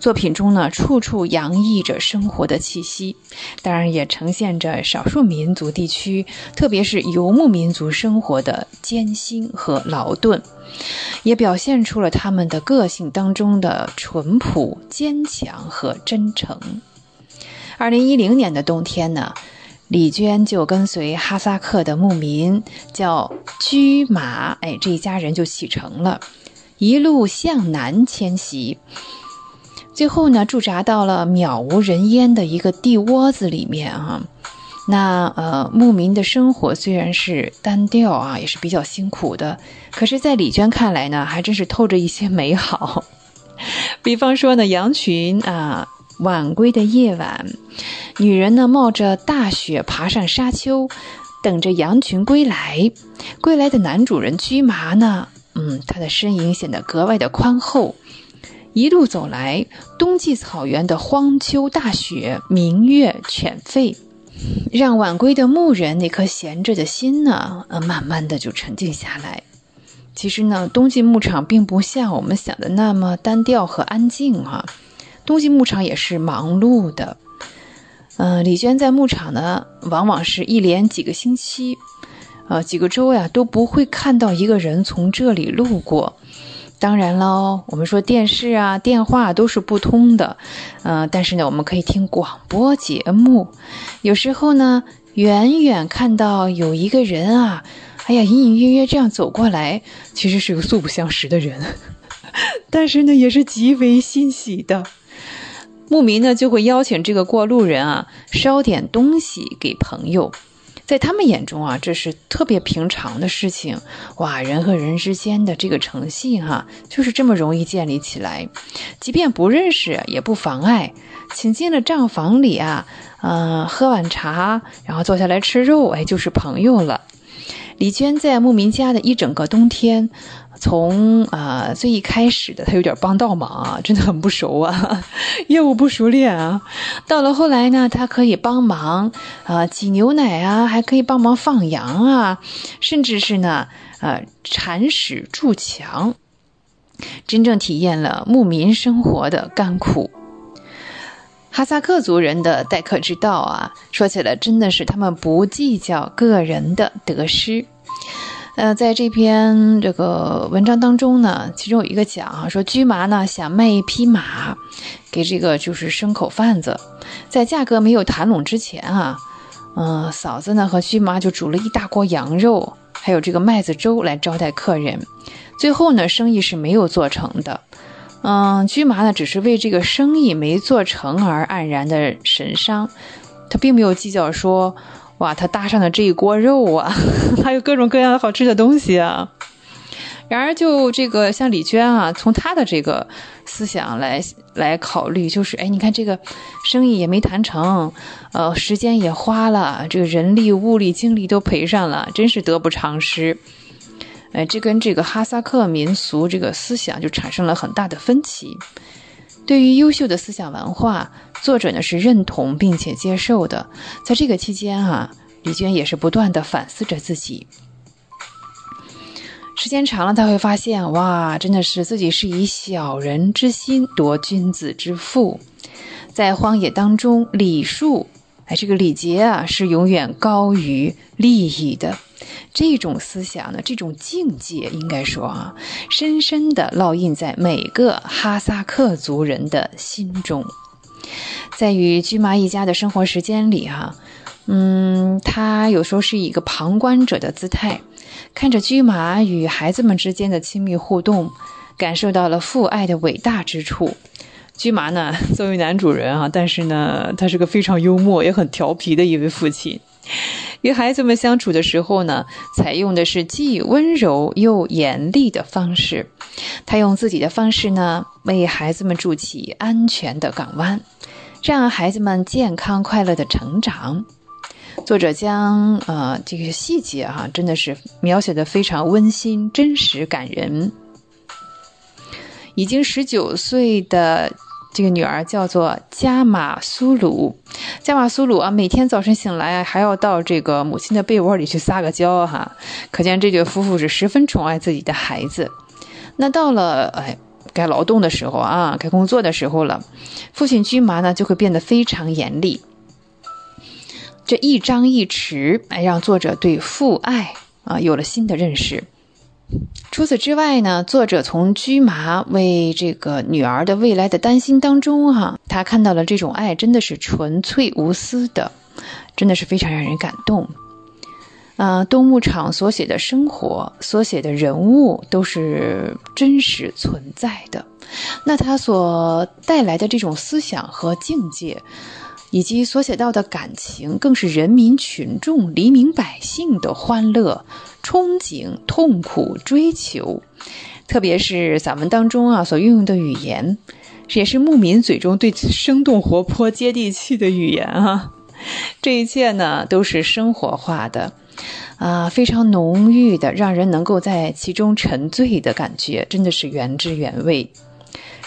作品中呢，处处洋溢着生活的气息，当然也呈现着少数民族地区，特别是游牧民族生活的艰辛和劳顿，也表现出了他们的个性当中的淳朴、坚强和真诚。二零一零年的冬天呢，李娟就跟随哈萨克的牧民叫驹马，哎，这一家人就启程了，一路向南迁徙。最后呢，驻扎到了渺无人烟的一个地窝子里面啊。那呃，牧民的生活虽然是单调啊，也是比较辛苦的，可是，在李娟看来呢，还真是透着一些美好。比方说呢，羊群啊，晚归的夜晚，女人呢冒着大雪爬上沙丘，等着羊群归来。归来的男主人驹麻呢，嗯，他的身影显得格外的宽厚。一路走来，冬季草原的荒丘大雪，明月犬吠，让晚归的牧人那颗闲着的心呢，呃，慢慢的就沉静下来。其实呢，冬季牧场并不像我们想的那么单调和安静啊，冬季牧场也是忙碌的。嗯，李娟在牧场呢，往往是一连几个星期，呃，几个周呀，都不会看到一个人从这里路过。当然喽，我们说电视啊、电话都是不通的，嗯，但是呢，我们可以听广播节目。有时候呢，远远看到有一个人啊，哎呀，隐隐约约这样走过来，其实是个素不相识的人，但是呢，也是极为欣喜的。牧民呢，就会邀请这个过路人啊，捎点东西给朋友。在他们眼中啊，这是特别平常的事情，哇，人和人之间的这个诚信哈，就是这么容易建立起来，即便不认识也不妨碍，请进了账房里啊，嗯，喝碗茶，然后坐下来吃肉，哎，就是朋友了。李娟在牧民家的一整个冬天。从啊最一开始的他有点帮倒忙啊，真的很不熟啊，业务不熟练啊。到了后来呢，他可以帮忙啊挤牛奶啊，还可以帮忙放羊啊，甚至是呢呃铲屎筑墙，真正体验了牧民生活的甘苦。哈萨克族人的待客之道啊，说起来真的是他们不计较个人的得失。呃，在这篇这个文章当中呢，其中有一个讲啊，说驹麻呢想卖一匹马给这个就是牲口贩子，在价格没有谈拢之前啊，嗯，嫂子呢和驹麻就煮了一大锅羊肉，还有这个麦子粥来招待客人。最后呢，生意是没有做成的。嗯，驹麻呢只是为这个生意没做成而黯然的神伤，他并没有计较说。哇，他搭上的这一锅肉啊，还有各种各样的好吃的东西啊！然而，就这个像李娟啊，从她的这个思想来来考虑，就是哎，你看这个生意也没谈成，呃，时间也花了，这个人力、物力、精力都赔上了，真是得不偿失。哎，这跟这个哈萨克民俗这个思想就产生了很大的分歧。对于优秀的思想文化，作者呢是认同并且接受的。在这个期间啊，李娟也是不断的反思着自己。时间长了，他会发现，哇，真的是自己是以小人之心夺君子之腹，在荒野当中，李树，哎，这个礼节啊，是永远高于利益的。这种思想呢，这种境界，应该说啊，深深的烙印在每个哈萨克族人的心中。在与驹麻一家的生活时间里，哈，嗯，他有时候是以一个旁观者的姿态。看着驹麻与孩子们之间的亲密互动，感受到了父爱的伟大之处。驹麻呢，作为男主人啊，但是呢，他是个非常幽默也很调皮的一位父亲。与孩子们相处的时候呢，采用的是既温柔又严厉的方式。他用自己的方式呢，为孩子们筑起安全的港湾，让孩子们健康快乐的成长。作者将呃这个细节哈，真的是描写的非常温馨、真实、感人。已经十九岁的这个女儿叫做加马苏鲁，加马苏鲁啊，每天早晨醒来还要到这个母亲的被窝里去撒个娇哈，可见这对夫妇是十分宠爱自己的孩子。那到了哎该劳动的时候啊，该工作的时候了，父亲驹麻呢就会变得非常严厉。这一张一弛，哎，让作者对父爱啊有了新的认识。除此之外呢，作者从驹麻为这个女儿的未来的担心当中，哈，他看到了这种爱真的是纯粹无私的，真的是非常让人感动。啊，东牧场所写的生活，所写的人物都是真实存在的，那他所带来的这种思想和境界。以及所写到的感情，更是人民群众、黎民百姓的欢乐、憧憬、痛苦、追求。特别是散文当中啊，所运用的语言，也是牧民嘴中对生动活泼、接地气的语言啊。这一切呢，都是生活化的，啊，非常浓郁的，让人能够在其中沉醉的感觉，真的是原汁原味。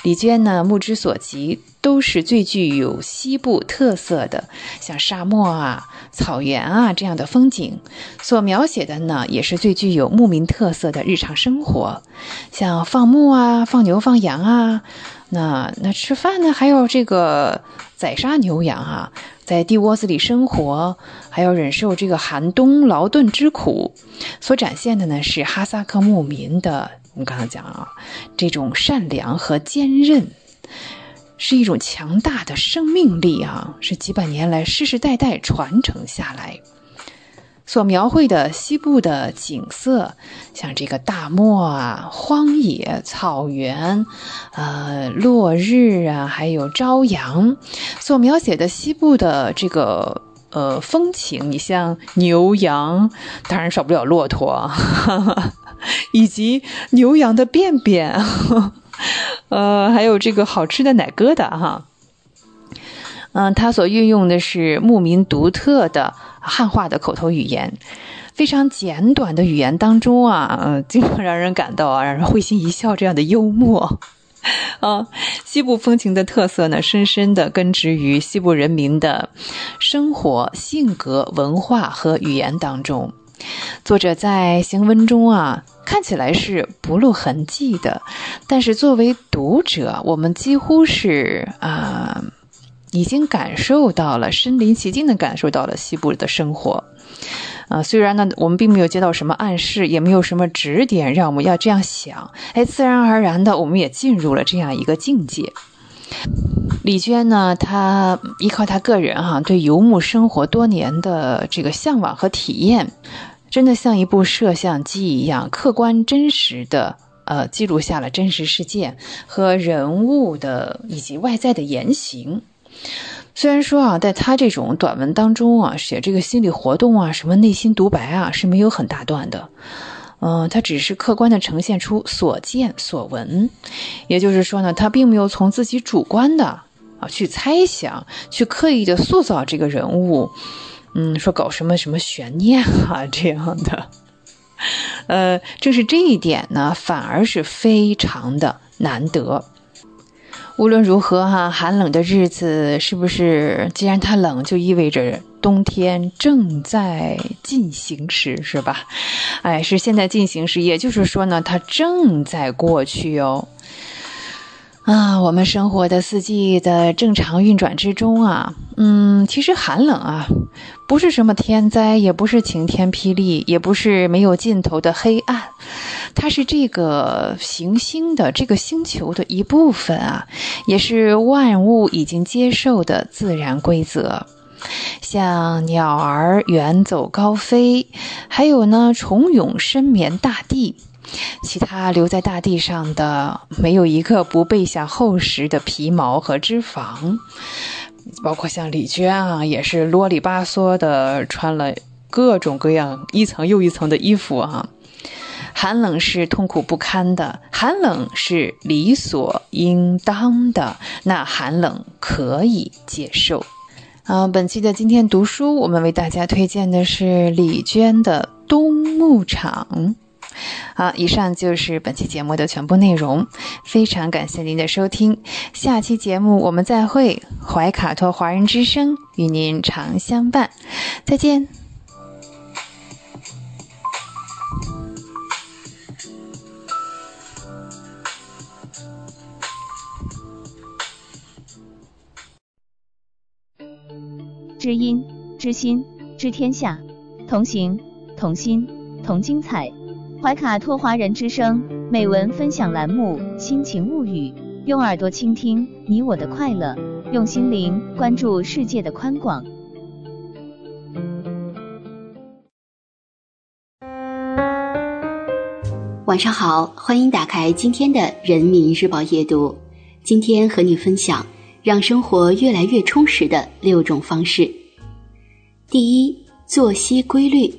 李娟呢，目之所及都是最具有西部特色的，像沙漠啊、草原啊这样的风景。所描写的呢，也是最具有牧民特色的日常生活，像放牧啊、放牛、放羊啊。那那吃饭呢，还有这个宰杀牛羊啊，在地窝子里生活，还要忍受这个寒冬劳顿之苦。所展现的呢，是哈萨克牧民的。我们刚才讲啊，这种善良和坚韧，是一种强大的生命力啊，是几百年来世世代代传承下来。所描绘的西部的景色，像这个大漠啊、荒野、草原，呃，落日啊，还有朝阳，所描写的西部的这个呃风情，你像牛羊，当然少不了骆驼。以及牛羊的便便，呃，还有这个好吃的奶疙瘩哈。嗯，他所运用的是牧民独特的汉化的口头语言，非常简短的语言当中啊，嗯，经常让人感到啊，让人会心一笑这样的幽默。啊，西部风情的特色呢，深深的根植于西部人民的生活、性格、文化和语言当中。作者在行文中啊，看起来是不露痕迹的，但是作为读者，我们几乎是啊，已经感受到了身临其境的感受到了西部的生活。啊，虽然呢，我们并没有接到什么暗示，也没有什么指点让我们要这样想，哎，自然而然的，我们也进入了这样一个境界。李娟呢，她依靠她个人哈对游牧生活多年的这个向往和体验。真的像一部摄像机一样，客观真实的，呃，记录下了真实事件和人物的以及外在的言行。虽然说啊，在他这种短文当中啊，写这个心理活动啊，什么内心独白啊，是没有很大段的。嗯，他只是客观的呈现出所见所闻，也就是说呢，他并没有从自己主观的啊去猜想，去刻意的塑造这个人物，嗯，说搞什么什么悬念啊这样的，呃，正是这一点呢，反而是非常的难得。无论如何哈，寒冷的日子是不是？既然它冷，就意味着冬天正在进行时，是吧？哎，是现在进行时，也就是说呢，它正在过去哦。啊，我们生活的四季的正常运转之中啊，嗯，其实寒冷啊，不是什么天灾，也不是晴天霹雳，也不是没有尽头的黑暗，它是这个行星的这个星球的一部分啊，也是万物已经接受的自然规则。像鸟儿远走高飞，还有呢，虫蛹深眠大地。其他留在大地上的，没有一个不备下厚实的皮毛和脂肪，包括像李娟啊，也是啰里吧嗦的穿了各种各样一层又一层的衣服啊。寒冷是痛苦不堪的，寒冷是理所应当的，那寒冷可以接受。啊，本期的今天读书，我们为大家推荐的是李娟的《冬牧场》。好，以上就是本期节目的全部内容，非常感谢您的收听，下期节目我们再会，怀卡托华人之声与您常相伴，再见。知音、知心、知天下，同行、同心、同精彩。怀卡托华人之声美文分享栏目《心情物语》，用耳朵倾听你我的快乐，用心灵关注世界的宽广。晚上好，欢迎打开今天的《人民日报》夜读。今天和你分享让生活越来越充实的六种方式。第一，作息规律。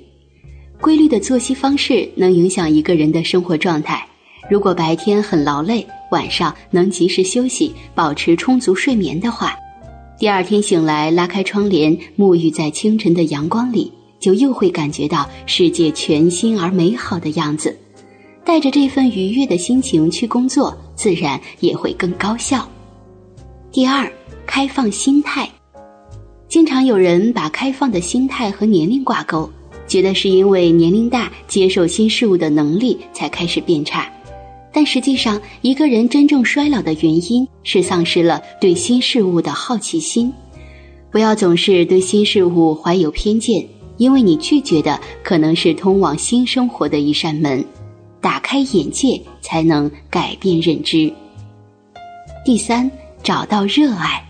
规律的作息方式能影响一个人的生活状态。如果白天很劳累，晚上能及时休息，保持充足睡眠的话，第二天醒来，拉开窗帘，沐浴在清晨的阳光里，就又会感觉到世界全新而美好的样子。带着这份愉悦的心情去工作，自然也会更高效。第二，开放心态。经常有人把开放的心态和年龄挂钩。觉得是因为年龄大，接受新事物的能力才开始变差，但实际上，一个人真正衰老的原因是丧失了对新事物的好奇心。不要总是对新事物怀有偏见，因为你拒绝的可能是通往新生活的一扇门。打开眼界，才能改变认知。第三，找到热爱。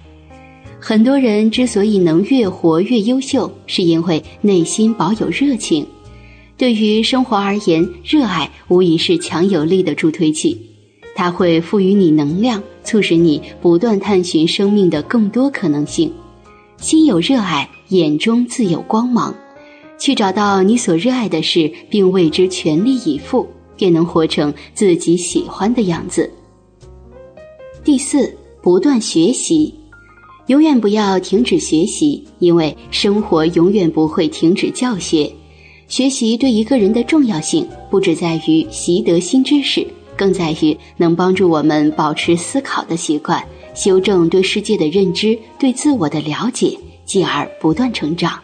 很多人之所以能越活越优秀，是因为内心保有热情。对于生活而言，热爱无疑是强有力的助推器，它会赋予你能量，促使你不断探寻生命的更多可能性。心有热爱，眼中自有光芒。去找到你所热爱的事，并为之全力以赴，便能活成自己喜欢的样子。第四，不断学习。永远不要停止学习，因为生活永远不会停止教学。学习对一个人的重要性，不只在于习得新知识，更在于能帮助我们保持思考的习惯，修正对世界的认知，对自我的了解，继而不断成长。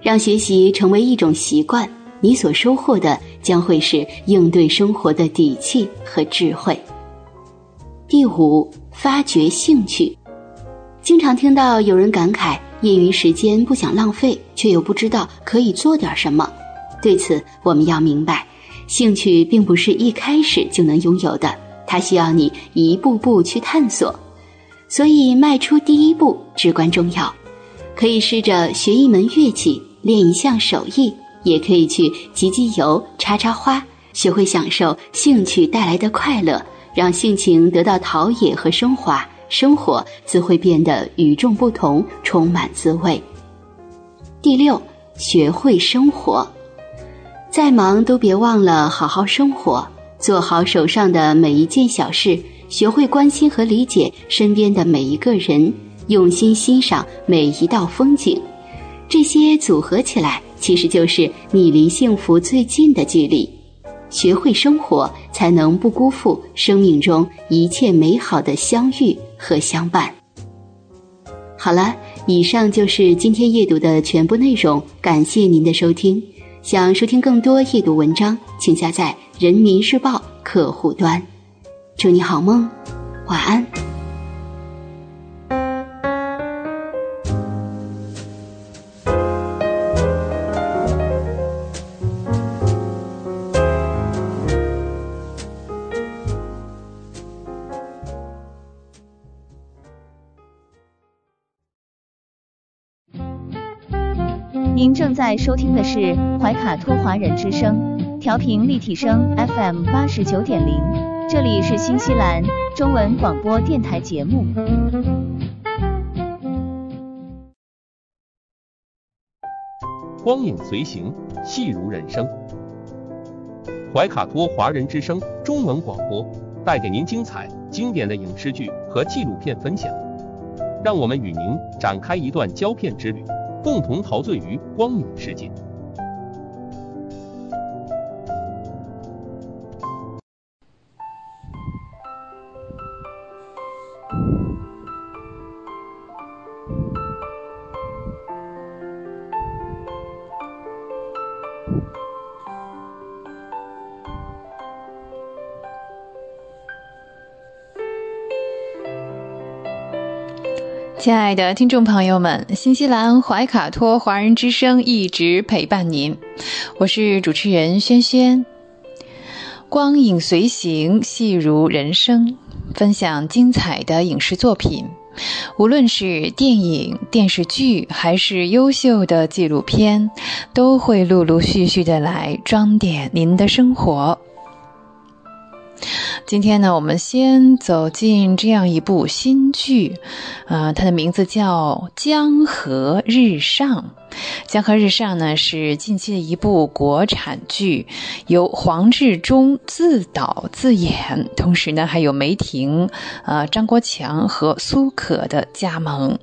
让学习成为一种习惯，你所收获的将会是应对生活的底气和智慧。第五，发掘兴趣。经常听到有人感慨，业余时间不想浪费，却又不知道可以做点什么。对此，我们要明白，兴趣并不是一开始就能拥有的，它需要你一步步去探索。所以，迈出第一步至关重要。可以试着学一门乐器，练一项手艺，也可以去集集邮、插插花，学会享受兴趣带来的快乐，让性情得到陶冶和升华。生活自会变得与众不同，充满滋味。第六，学会生活。再忙都别忘了好好生活，做好手上的每一件小事，学会关心和理解身边的每一个人，用心欣赏每一道风景。这些组合起来，其实就是你离幸福最近的距离。学会生活，才能不辜负生命中一切美好的相遇和相伴。好了，以上就是今天阅读的全部内容，感谢您的收听。想收听更多阅读文章，请下载人民日报客户端。祝你好梦，晚安。在收听的是怀卡托华人之声，调频立体声 FM 八十九点零，这里是新西兰中文广播电台节目。光影随行，戏如人生。怀卡托华人之声中文广播带给您精彩经典的影视剧和纪录片分享，让我们与您展开一段胶片之旅。共同陶醉于光影世界。亲爱的听众朋友们，新西兰怀卡托华人之声一直陪伴您，我是主持人轩轩。光影随行，戏如人生，分享精彩的影视作品，无论是电影、电视剧，还是优秀的纪录片，都会陆陆续续的来装点您的生活。今天呢，我们先走进这样一部新剧，呃，它的名字叫《江河日上》。《江河日上》呢是近期的一部国产剧，由黄志忠自导自演，同时呢还有梅婷、呃张国强和苏可的加盟。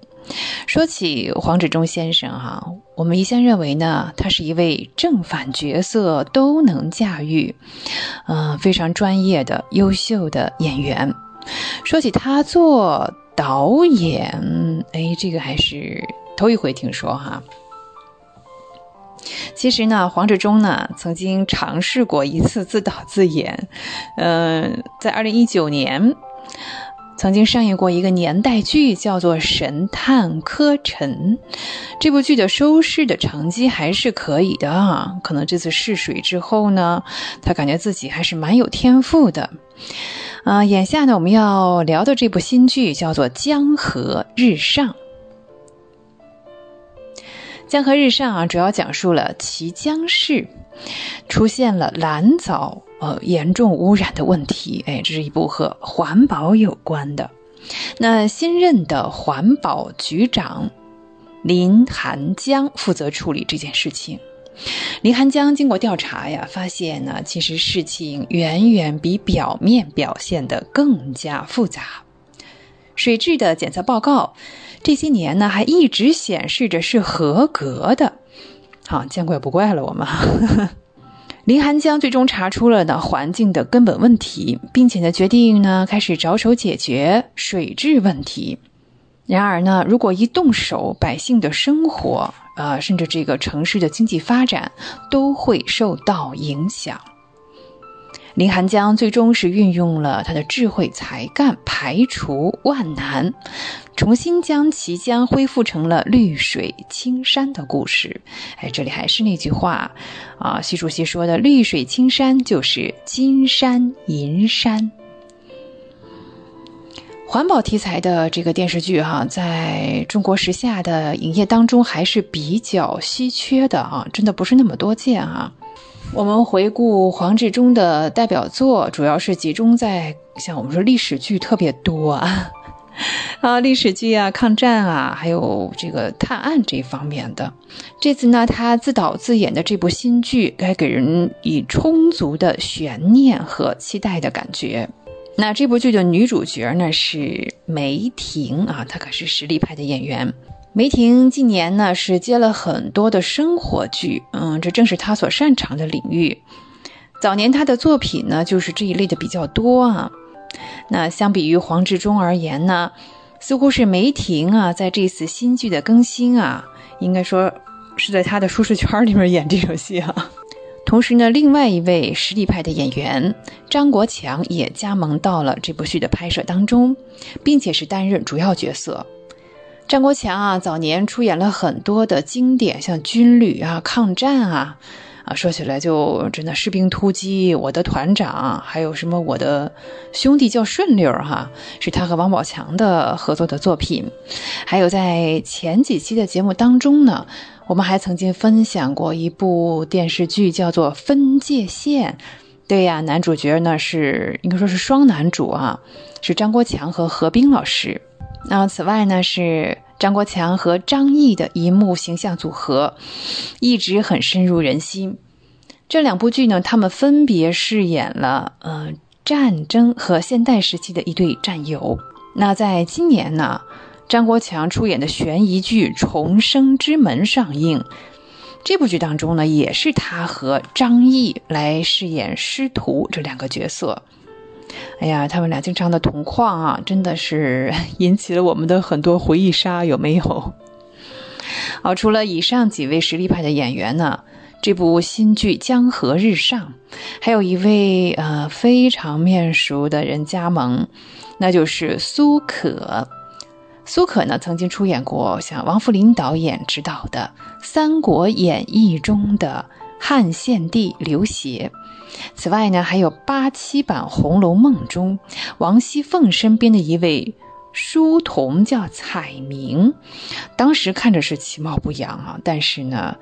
说起黄志忠先生哈，我们一向认为呢，他是一位正反角色都能驾驭，嗯，非常专业的优秀的演员。说起他做导演，哎，这个还是头一回听说哈。其实呢，黄志忠呢曾经尝试过一次自导自演，嗯，在二零一九年。曾经上映过一个年代剧，叫做《神探柯晨》。这部剧的收视的成绩还是可以的啊。可能这次试水之后呢，他感觉自己还是蛮有天赋的。啊，眼下呢，我们要聊的这部新剧叫做《江河日上》。《江河日上》啊，主要讲述了綦江市出现了蓝藻。呃，严重污染的问题，哎，这是一部和环保有关的。那新任的环保局长林寒江负责处理这件事情。林寒江经过调查呀，发现呢，其实事情远远比表面表现的更加复杂。水质的检测报告这些年呢，还一直显示着是合格的。好，见怪不怪了，我们。林寒江最终查出了呢环境的根本问题，并且呢决定呢开始着手解决水质问题。然而呢，如果一动手，百姓的生活，呃，甚至这个城市的经济发展都会受到影响。林寒江最终是运用了他的智慧才干，排除万难，重新将綦江恢复成了绿水青山的故事。哎，这里还是那句话啊，习主席说的“绿水青山就是金山银山”。环保题材的这个电视剧哈，在中国时下的影业当中还是比较稀缺的啊，真的不是那么多见啊。我们回顾黄志忠的代表作，主要是集中在像我们说历史剧特别多啊，啊，历史剧啊，抗战啊，还有这个探案这方面的。这次呢，他自导自演的这部新剧，该给人以充足的悬念和期待的感觉。那这部剧的女主角呢是梅婷啊，她可是实力派的演员。梅婷近年呢是接了很多的生活剧，嗯，这正是她所擅长的领域。早年她的作品呢就是这一类的比较多啊。那相比于黄志忠而言呢？似乎是梅婷啊，在这次新剧的更新啊，应该说是在她的舒适圈里面演这场戏啊。同时呢，另外一位实力派的演员张国强也加盟到了这部剧的拍摄当中，并且是担任主要角色。张国强啊，早年出演了很多的经典，像军旅啊、抗战啊。啊，说起来就真的士兵突击，我的团长，还有什么我的兄弟叫顺溜哈，是他和王宝强的合作的作品。还有在前几期的节目当中呢，我们还曾经分享过一部电视剧，叫做《分界线》。对呀，男主角呢是应该说是双男主啊，是张国强和何冰老师。那此外呢是。张国强和张译的一幕形象组合，一直很深入人心。这两部剧呢，他们分别饰演了呃战争和现代时期的一对战友。那在今年呢，张国强出演的悬疑剧《重生之门》上映，这部剧当中呢，也是他和张译来饰演师徒这两个角色。哎呀，他们俩经常的同框啊，真的是 引起了我们的很多回忆杀，有没有？好，除了以上几位实力派的演员呢，这部新剧《江河日上》还有一位呃非常面熟的人加盟，那就是苏可。苏可呢，曾经出演过像王扶林导演执导的《三国演义》中的汉献帝刘协。此外呢，还有八七版《红楼梦》中王熙凤身边的一位书童叫彩明，当时看着是其貌不扬啊，但是呢，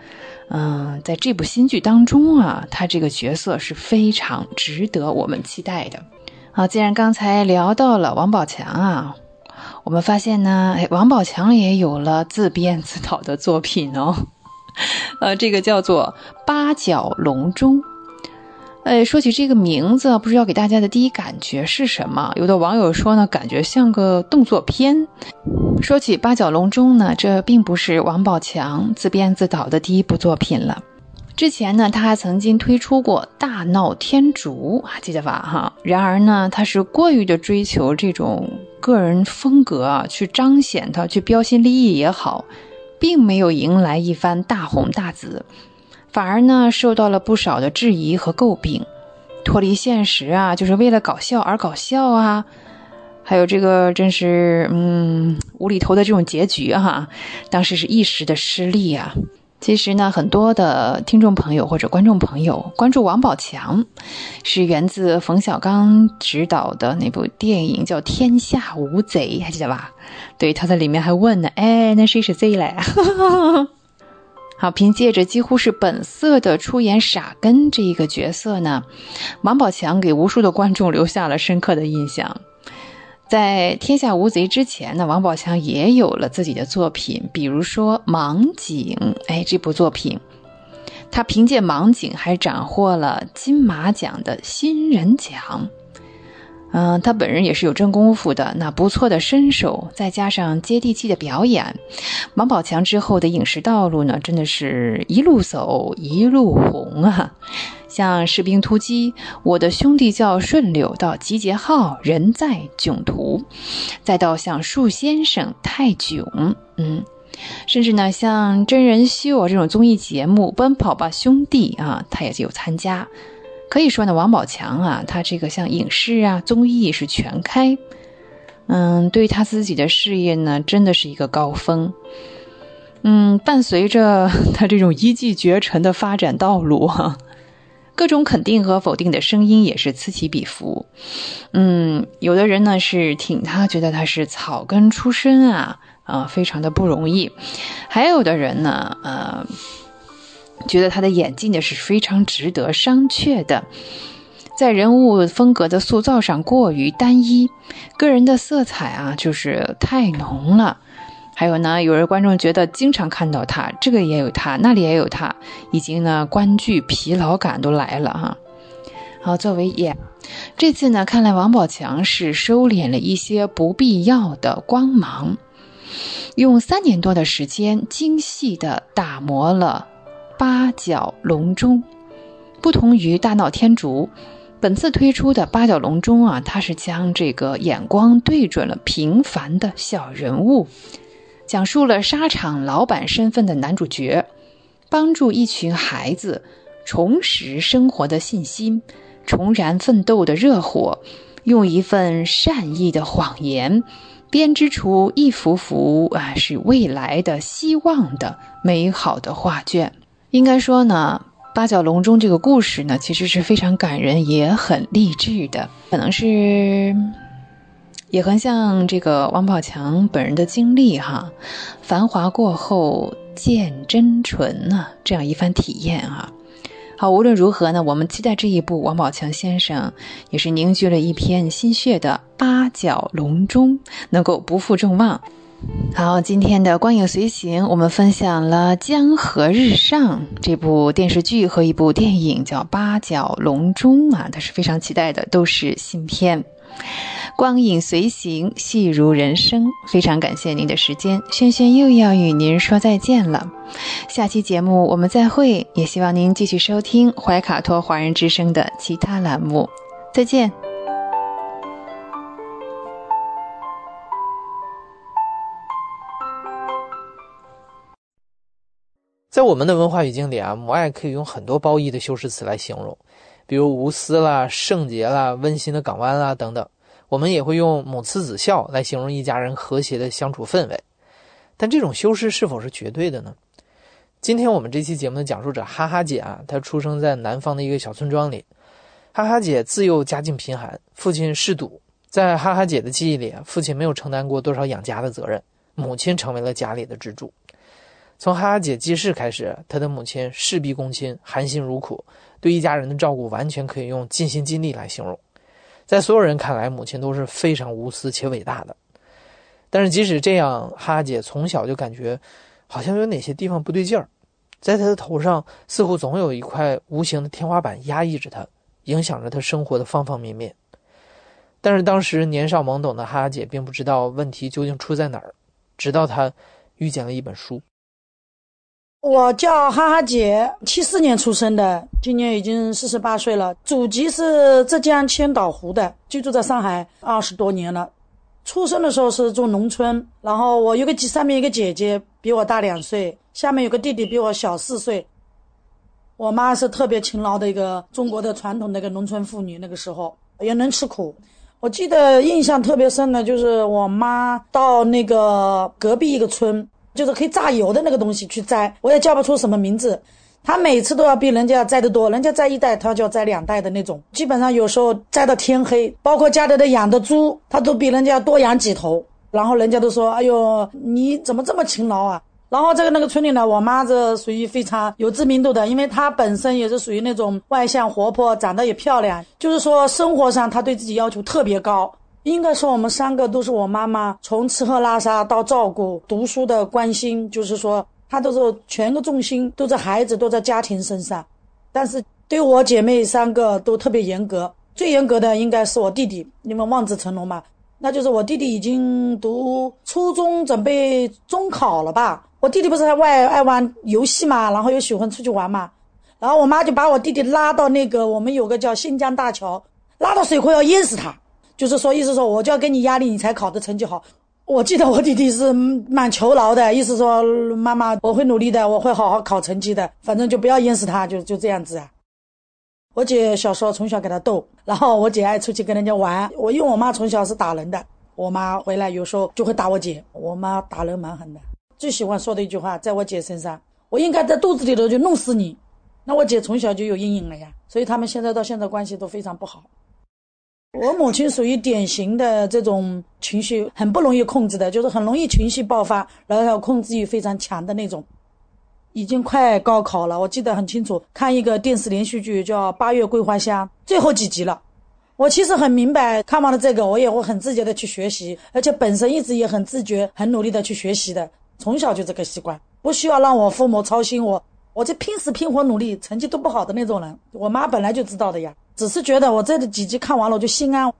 嗯，在这部新剧当中啊，他这个角色是非常值得我们期待的。好，既然刚才聊到了王宝强啊，我们发现呢，哎，王宝强也有了自编自导的作品哦，呃，这个叫做《八角笼中》。哎，说起这个名字，不知道给大家的第一感觉是什么？有的网友说呢，感觉像个动作片。说起《八角笼中》呢，这并不是王宝强自编自导的第一部作品了。之前呢，他还曾经推出过《大闹天竺》，还记得吧？哈。然而呢，他是过于的追求这种个人风格啊，去彰显他，去标新立异也好，并没有迎来一番大红大紫。反而呢，受到了不少的质疑和诟病，脱离现实啊，就是为了搞笑而搞笑啊，还有这个真是嗯无厘头的这种结局哈，当时是一时的失利啊。其实呢，很多的听众朋友或者观众朋友关注王宝强，是源自冯小刚执导的那部电影叫《天下无贼》，还记得吧？对，他在里面还问呢，哎，那谁是贼嘞？好，凭借着几乎是本色的出演傻根这一个角色呢，王宝强给无数的观众留下了深刻的印象。在《天下无贼》之前呢，王宝强也有了自己的作品，比如说《盲井》。哎，这部作品，他凭借《盲井》还斩获了金马奖的新人奖。嗯，他本人也是有真功夫的，那不错的身手，再加上接地气的表演，王宝强之后的影视道路呢，真的是一路走一路红啊！像《士兵突击》，我的兄弟叫顺溜，到《集结号》，人在囧途，再到像《树先生》《泰囧》，嗯，甚至呢，像真人秀这种综艺节目《奔跑吧兄弟》啊，他也有参加。可以说呢，王宝强啊，他这个像影视啊、综艺是全开，嗯，对他自己的事业呢，真的是一个高峰。嗯，伴随着 他这种一骑绝尘的发展道路哈，各种肯定和否定的声音也是此起彼伏。嗯，有的人呢是挺他，觉得他是草根出身啊，啊，非常的不容易；还有的人呢，呃。觉得他的演技呢是非常值得商榷的。在人物风格的塑造上过于单一，个人的色彩啊就是太浓了。还有呢，有人观众觉得经常看到他，这个也有他，那里也有他，已经呢观剧疲劳感都来了哈。好，作为演，这次呢看来王宝强是收敛了一些不必要的光芒，用三年多的时间精细的打磨了八角笼中。不同于大闹天竺，本次推出的八角笼中啊，它是将这个眼光对准了平凡的小人物。讲述了沙场老板身份的男主角，帮助一群孩子重拾生活的信心，重燃奋斗的热火，用一份善意的谎言，编织出一幅幅啊是未来的希望的美好的画卷。应该说呢，八角笼中这个故事呢，其实是非常感人，也很励志的，可能是。也很像这个王宝强本人的经历哈，繁华过后见真纯呐，这样一番体验啊。好，无论如何呢，我们期待这一部王宝强先生也是凝聚了一片心血的八角笼中能够不负众望。好，今天的光影随行，我们分享了《江河日上》这部电视剧和一部电影，叫《八角笼中》啊，它是非常期待的，都是新片。光影随行，戏如人生。非常感谢您的时间，轩轩又要与您说再见了。下期节目我们再会，也希望您继续收听怀卡托华人之声的其他栏目。再见。在我们的文化语境里啊，母爱可以用很多褒义的修饰词来形容，比如无私啦、圣洁啦、温馨的港湾啦等等。我们也会用母慈子孝来形容一家人和谐的相处氛围，但这种修饰是否是绝对的呢？今天我们这期节目的讲述者哈哈姐啊，她出生在南方的一个小村庄里。哈哈姐自幼家境贫寒，父亲嗜赌，在哈哈姐的记忆里，父亲没有承担过多少养家的责任，母亲成为了家里的支柱。从哈哈姐记事开始，她的母亲事必躬亲，含辛茹苦，对一家人的照顾完全可以用尽心尽力来形容。在所有人看来，母亲都是非常无私且伟大的。但是即使这样，哈哈姐从小就感觉好像有哪些地方不对劲儿，在她的头上似乎总有一块无形的天花板压抑着她，影响着她生活的方方面面。但是当时年少懵懂的哈哈姐并不知道问题究竟出在哪儿，直到她遇见了一本书。我叫哈哈姐，七四年出生的，今年已经四十八岁了。祖籍是浙江千岛湖的，居住在上海二十多年了。出生的时候是住农村，然后我有个姐，上面一个姐姐比我大两岁，下面有个弟弟比我小四岁。我妈是特别勤劳的一个中国的传统的一个农村妇女，那个时候也能吃苦。我记得印象特别深的就是我妈到那个隔壁一个村。就是可以榨油的那个东西去摘，我也叫不出什么名字。他每次都要比人家摘得多，人家摘一袋，他就要摘两袋的那种。基本上有时候摘到天黑，包括家里的养的猪，他都比人家多养几头。然后人家都说：“哎呦，你怎么这么勤劳啊？”然后这个那个村里呢，我妈这属于非常有知名度的，因为她本身也是属于那种外向活泼，长得也漂亮，就是说生活上她对自己要求特别高。应该说，我们三个都是我妈妈从吃喝拉撒到照顾、读书的关心，就是说她都是全个重心都在孩子、都在家庭身上。但是对我姐妹三个都特别严格，最严格的应该是我弟弟，你们望子成龙嘛。那就是我弟弟已经读初中，准备中考了吧？我弟弟不是还外爱玩游戏嘛，然后又喜欢出去玩嘛。然后我妈就把我弟弟拉到那个我们有个叫新疆大桥，拉到水库要淹死他。就是说，意思说，我就要给你压力，你才考的成绩好。我记得我弟弟是蛮求饶的，意思说，妈妈，我会努力的，我会好好考成绩的，反正就不要淹死他，就就这样子啊。我姐小时候从小给他逗，然后我姐爱出去跟人家玩。我因为我妈从小是打人的，我妈回来有时候就会打我姐。我妈打人蛮狠的，最喜欢说的一句话，在我姐身上，我应该在肚子里头就弄死你。那我姐从小就有阴影了呀，所以他们现在到现在关系都非常不好。我母亲属于典型的这种情绪很不容易控制的，就是很容易情绪爆发，然后控制欲非常强的那种。已经快高考了，我记得很清楚，看一个电视连续剧叫《八月桂花香》，最后几集了。我其实很明白，看完了这个，我也会很自觉的去学习，而且本身一直也很自觉、很努力的去学习的，从小就这个习惯，不需要让我父母操心我。我这拼死拼活努力，成绩都不好的那种人，我妈本来就知道的呀，只是觉得我这几集看完了我就心安，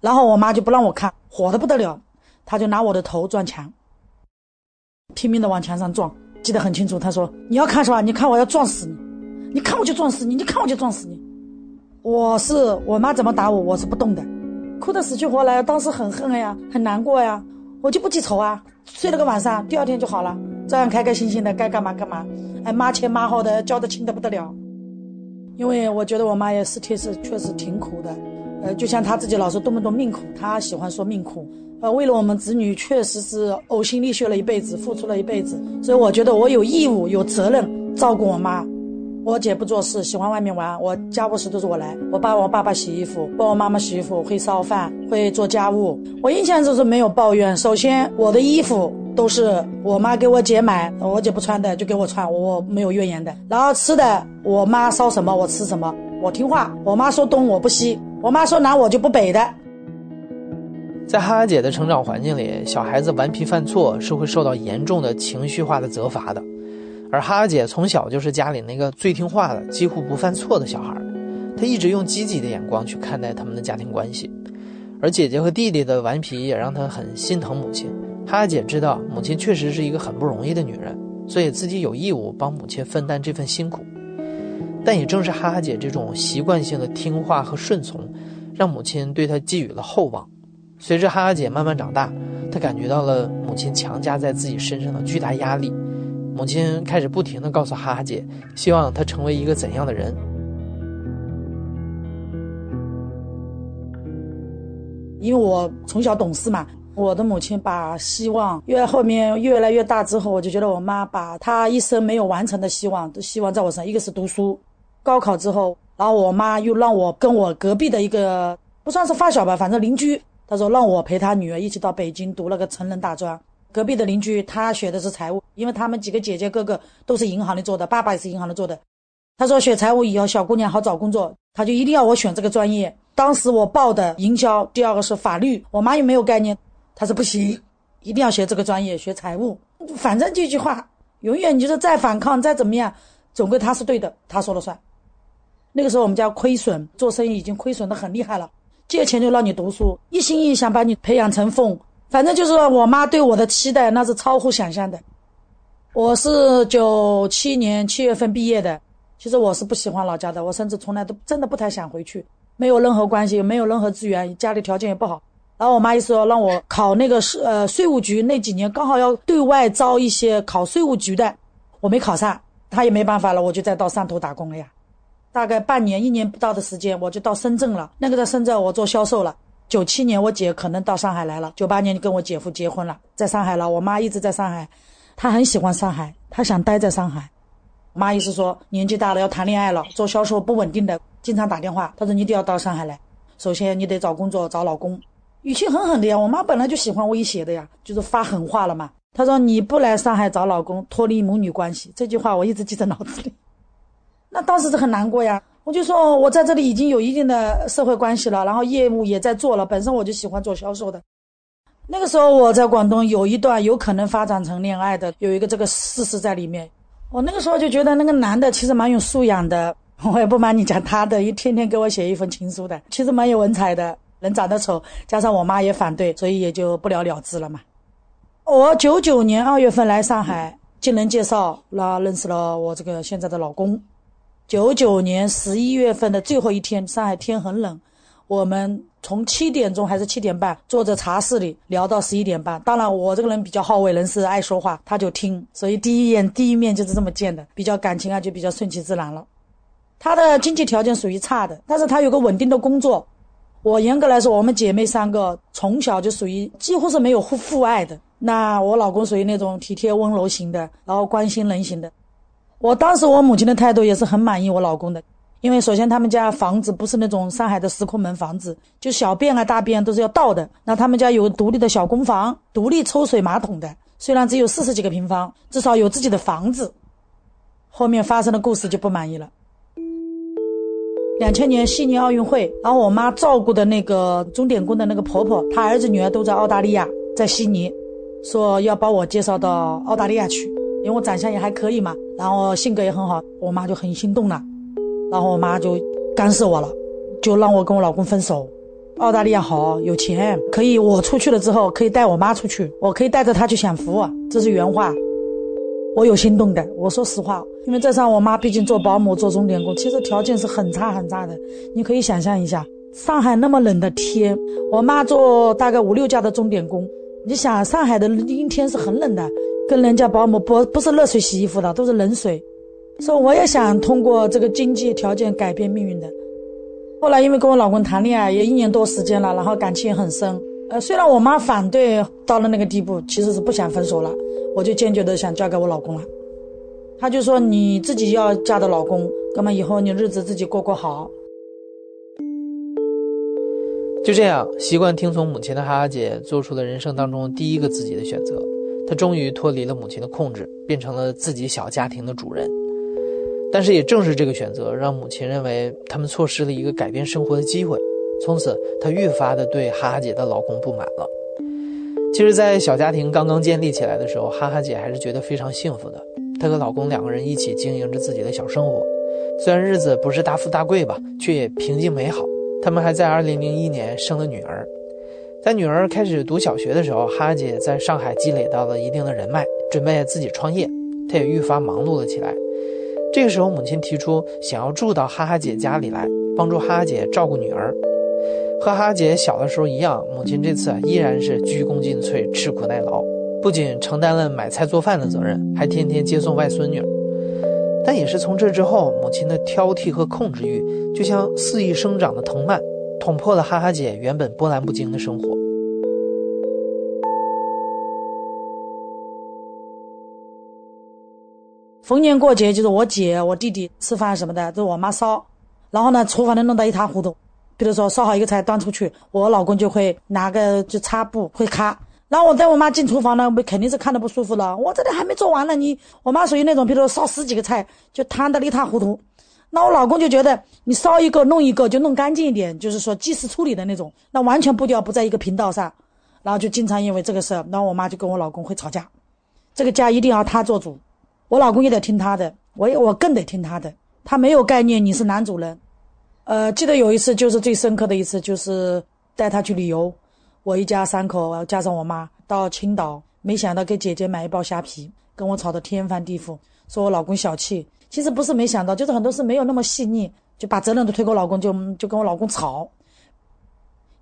然后我妈就不让我看，火的不得了，她就拿我的头撞墙，拼命的往墙上撞，记得很清楚。她说：“你要看是吧？你看我要撞死你，你看我就撞死你，你看我就撞死你。”我是我妈怎么打我，我是不动的，哭得死去活来，当时很恨呀，很难过呀，我就不记仇啊，睡了个晚上，第二天就好了，照样开开心心的，该干嘛干嘛，哎，妈前妈后的，交的亲的不得了。因为我觉得我妈也是确实确实挺苦的，呃，就像她自己老说动不动命苦，她喜欢说命苦，呃，为了我们子女确实是呕心沥血了一辈子，付出了一辈子，所以我觉得我有义务有责任照顾我妈。我姐不做事，喜欢外面玩。我家务事都是我来，我帮我爸爸洗衣服，帮我妈妈洗衣服，会烧饭，会做家务。我印象就是没有抱怨。首先，我的衣服都是我妈给我姐买，我姐不穿的就给我穿，我没有怨言的。然后吃的，我妈烧什么我吃什么，我听话。我妈说东我不西，我妈说南我就不北的。在哈哈姐的成长环境里，小孩子顽皮犯错是会受到严重的情绪化的责罚的。而哈哈姐从小就是家里那个最听话的、几乎不犯错的小孩，她一直用积极的眼光去看待他们的家庭关系。而姐姐和弟弟的顽皮也让她很心疼母亲。哈哈姐知道母亲确实是一个很不容易的女人，所以自己有义务帮母亲分担这份辛苦。但也正是哈哈姐这种习惯性的听话和顺从，让母亲对她寄予了厚望。随着哈哈姐慢慢长大，她感觉到了母亲强加在自己身上的巨大压力。母亲开始不停地告诉哈哈姐，希望她成为一个怎样的人。因为我从小懂事嘛，我的母亲把希望越后面越来越大之后，我就觉得我妈把她一生没有完成的希望都希望在我身上。一个是读书，高考之后，然后我妈又让我跟我隔壁的一个不算是发小吧，反正邻居，她说让我陪她女儿一起到北京读了个成人大专。隔壁的邻居，他学的是财务，因为他们几个姐姐哥哥都是银行里做的，爸爸也是银行里做的。他说学财务以后小姑娘好找工作，他就一定要我选这个专业。当时我报的营销，第二个是法律，我妈又没有概念，她说不行，一定要学这个专业，学财务。反正这句话，永远你就是再反抗再怎么样，总归他是对的，他说了算。那个时候我们家亏损，做生意已经亏损的很厉害了，借钱就让你读书，一心一意想把你培养成凤。反正就是我妈对我的期待，那是超乎想象的。我是九七年七月份毕业的，其实我是不喜欢老家的，我甚至从来都真的不太想回去。没有任何关系，没有任何资源，家里条件也不好。然后我妈意思说让我考那个税呃税务局，那几年刚好要对外招一些考税务局的，我没考上，她也没办法了，我就再到汕头打工了呀。大概半年一年不到的时间，我就到深圳了。那个在深圳我做销售了。九七年，我姐可能到上海来了。九八年就跟我姐夫结婚了，在上海了。我妈一直在上海，她很喜欢上海，她想待在上海。妈意思说，年纪大了要谈恋爱了，做销售不稳定的，经常打电话。她说你一定要到上海来，首先你得找工作，找老公。语气狠狠的呀，我妈本来就喜欢威胁的呀，就是发狠话了嘛。她说你不来上海找老公，脱离母女关系。这句话我一直记在脑子里。那当时是很难过呀。我就说，我在这里已经有一定的社会关系了，然后业务也在做了。本身我就喜欢做销售的。那个时候我在广东有一段有可能发展成恋爱的，有一个这个事实在里面。我那个时候就觉得那个男的其实蛮有素养的，我也不瞒你讲，他的一天天给我写一封情书的，其实蛮有文采的。人长得丑，加上我妈也反对，所以也就不了了之了嘛。我九九年二月份来上海，经人介绍，那认识了我这个现在的老公。九九年十一月份的最后一天，上海天很冷，我们从七点钟还是七点半坐在茶室里聊到十一点半。当然，我这个人比较好为人师，爱说话，他就听，所以第一眼第一面就是这么见的，比较感情啊，就比较顺其自然了。他的经济条件属于差的，但是他有个稳定的工作。我严格来说，我们姐妹三个从小就属于几乎是没有父父爱的。那我老公属于那种体贴温柔型的，然后关心人型的。我当时我母亲的态度也是很满意我老公的，因为首先他们家房子不是那种上海的石库门房子，就小便啊大便都是要倒的。那他们家有独立的小公房，独立抽水马桶的，虽然只有四十几个平方，至少有自己的房子。后面发生的故事就不满意了。两千年悉尼奥运会，然后我妈照顾的那个钟点工的那个婆婆，她儿子女儿都在澳大利亚，在悉尼，说要把我介绍到澳大利亚去，因为我长相也还可以嘛，然后性格也很好，我妈就很心动了，然后我妈就干涉我了，就让我跟我老公分手。澳大利亚好，有钱，可以我出去了之后可以带我妈出去，我可以带着她去享福，这是原话。我有心动的，我说实话，因为在上我妈毕竟做保姆做钟点工，其实条件是很差很差的。你可以想象一下，上海那么冷的天，我妈做大概五六家的钟点工，你想上海的阴天是很冷的，跟人家保姆不不是热水洗衣服的，都是冷水。说我也想通过这个经济条件改变命运的。后来因为跟我老公谈恋爱也一年多时间了，然后感情也很深。呃，虽然我妈反对到了那个地步，其实是不想分手了。我就坚决的想嫁给我老公了，他就说你自己要嫁的老公，那么以后你日子自己过过好。就这样，习惯听从母亲的哈哈姐做出了人生当中第一个自己的选择，她终于脱离了母亲的控制，变成了自己小家庭的主人。但是也正是这个选择，让母亲认为他们错失了一个改变生活的机会，从此她愈发的对哈哈姐的老公不满了。其实，在小家庭刚刚建立起来的时候，哈哈姐还是觉得非常幸福的。她和老公两个人一起经营着自己的小生活，虽然日子不是大富大贵吧，却也平静美好。他们还在2001年生了女儿。在女儿开始读小学的时候，哈哈姐在上海积累到了一定的人脉，准备自己创业。她也愈发忙碌了起来。这个时候，母亲提出想要住到哈哈姐家里来，帮助哈哈姐照顾女儿。和哈姐小的时候一样，母亲这次依然是鞠躬尽瘁、吃苦耐劳，不仅承担了买菜做饭的责任，还天天接送外孙女。但也是从这之后，母亲的挑剔和控制欲就像肆意生长的藤蔓，捅破了哈哈姐原本波澜不惊的生活。逢年过节，就是我姐、我弟弟吃饭什么的，都是我妈烧，然后呢，厨房里弄得一塌糊涂。比如说烧好一个菜端出去，我老公就会拿个就擦布会擦，然后我带我妈进厨房呢，我肯定是看着不舒服了。我这里还没做完呢，你我妈属于那种，比如说烧十几个菜就摊得一塌糊涂，那我老公就觉得你烧一个弄一个就弄干净一点，就是说及时处理的那种，那完全步调不在一个频道上，然后就经常因为这个事儿，然后我妈就跟我老公会吵架，这个家一定要他做主，我老公也得听他的，我也我更得听他的，他没有概念你是男主人。呃，记得有一次，就是最深刻的一次，就是带他去旅游，我一家三口加上我妈到青岛，没想到给姐姐买一包虾皮，跟我吵得天翻地覆，说我老公小气。其实不是没想到，就是很多事没有那么细腻，就把责任都推给我老公，就就跟我老公吵。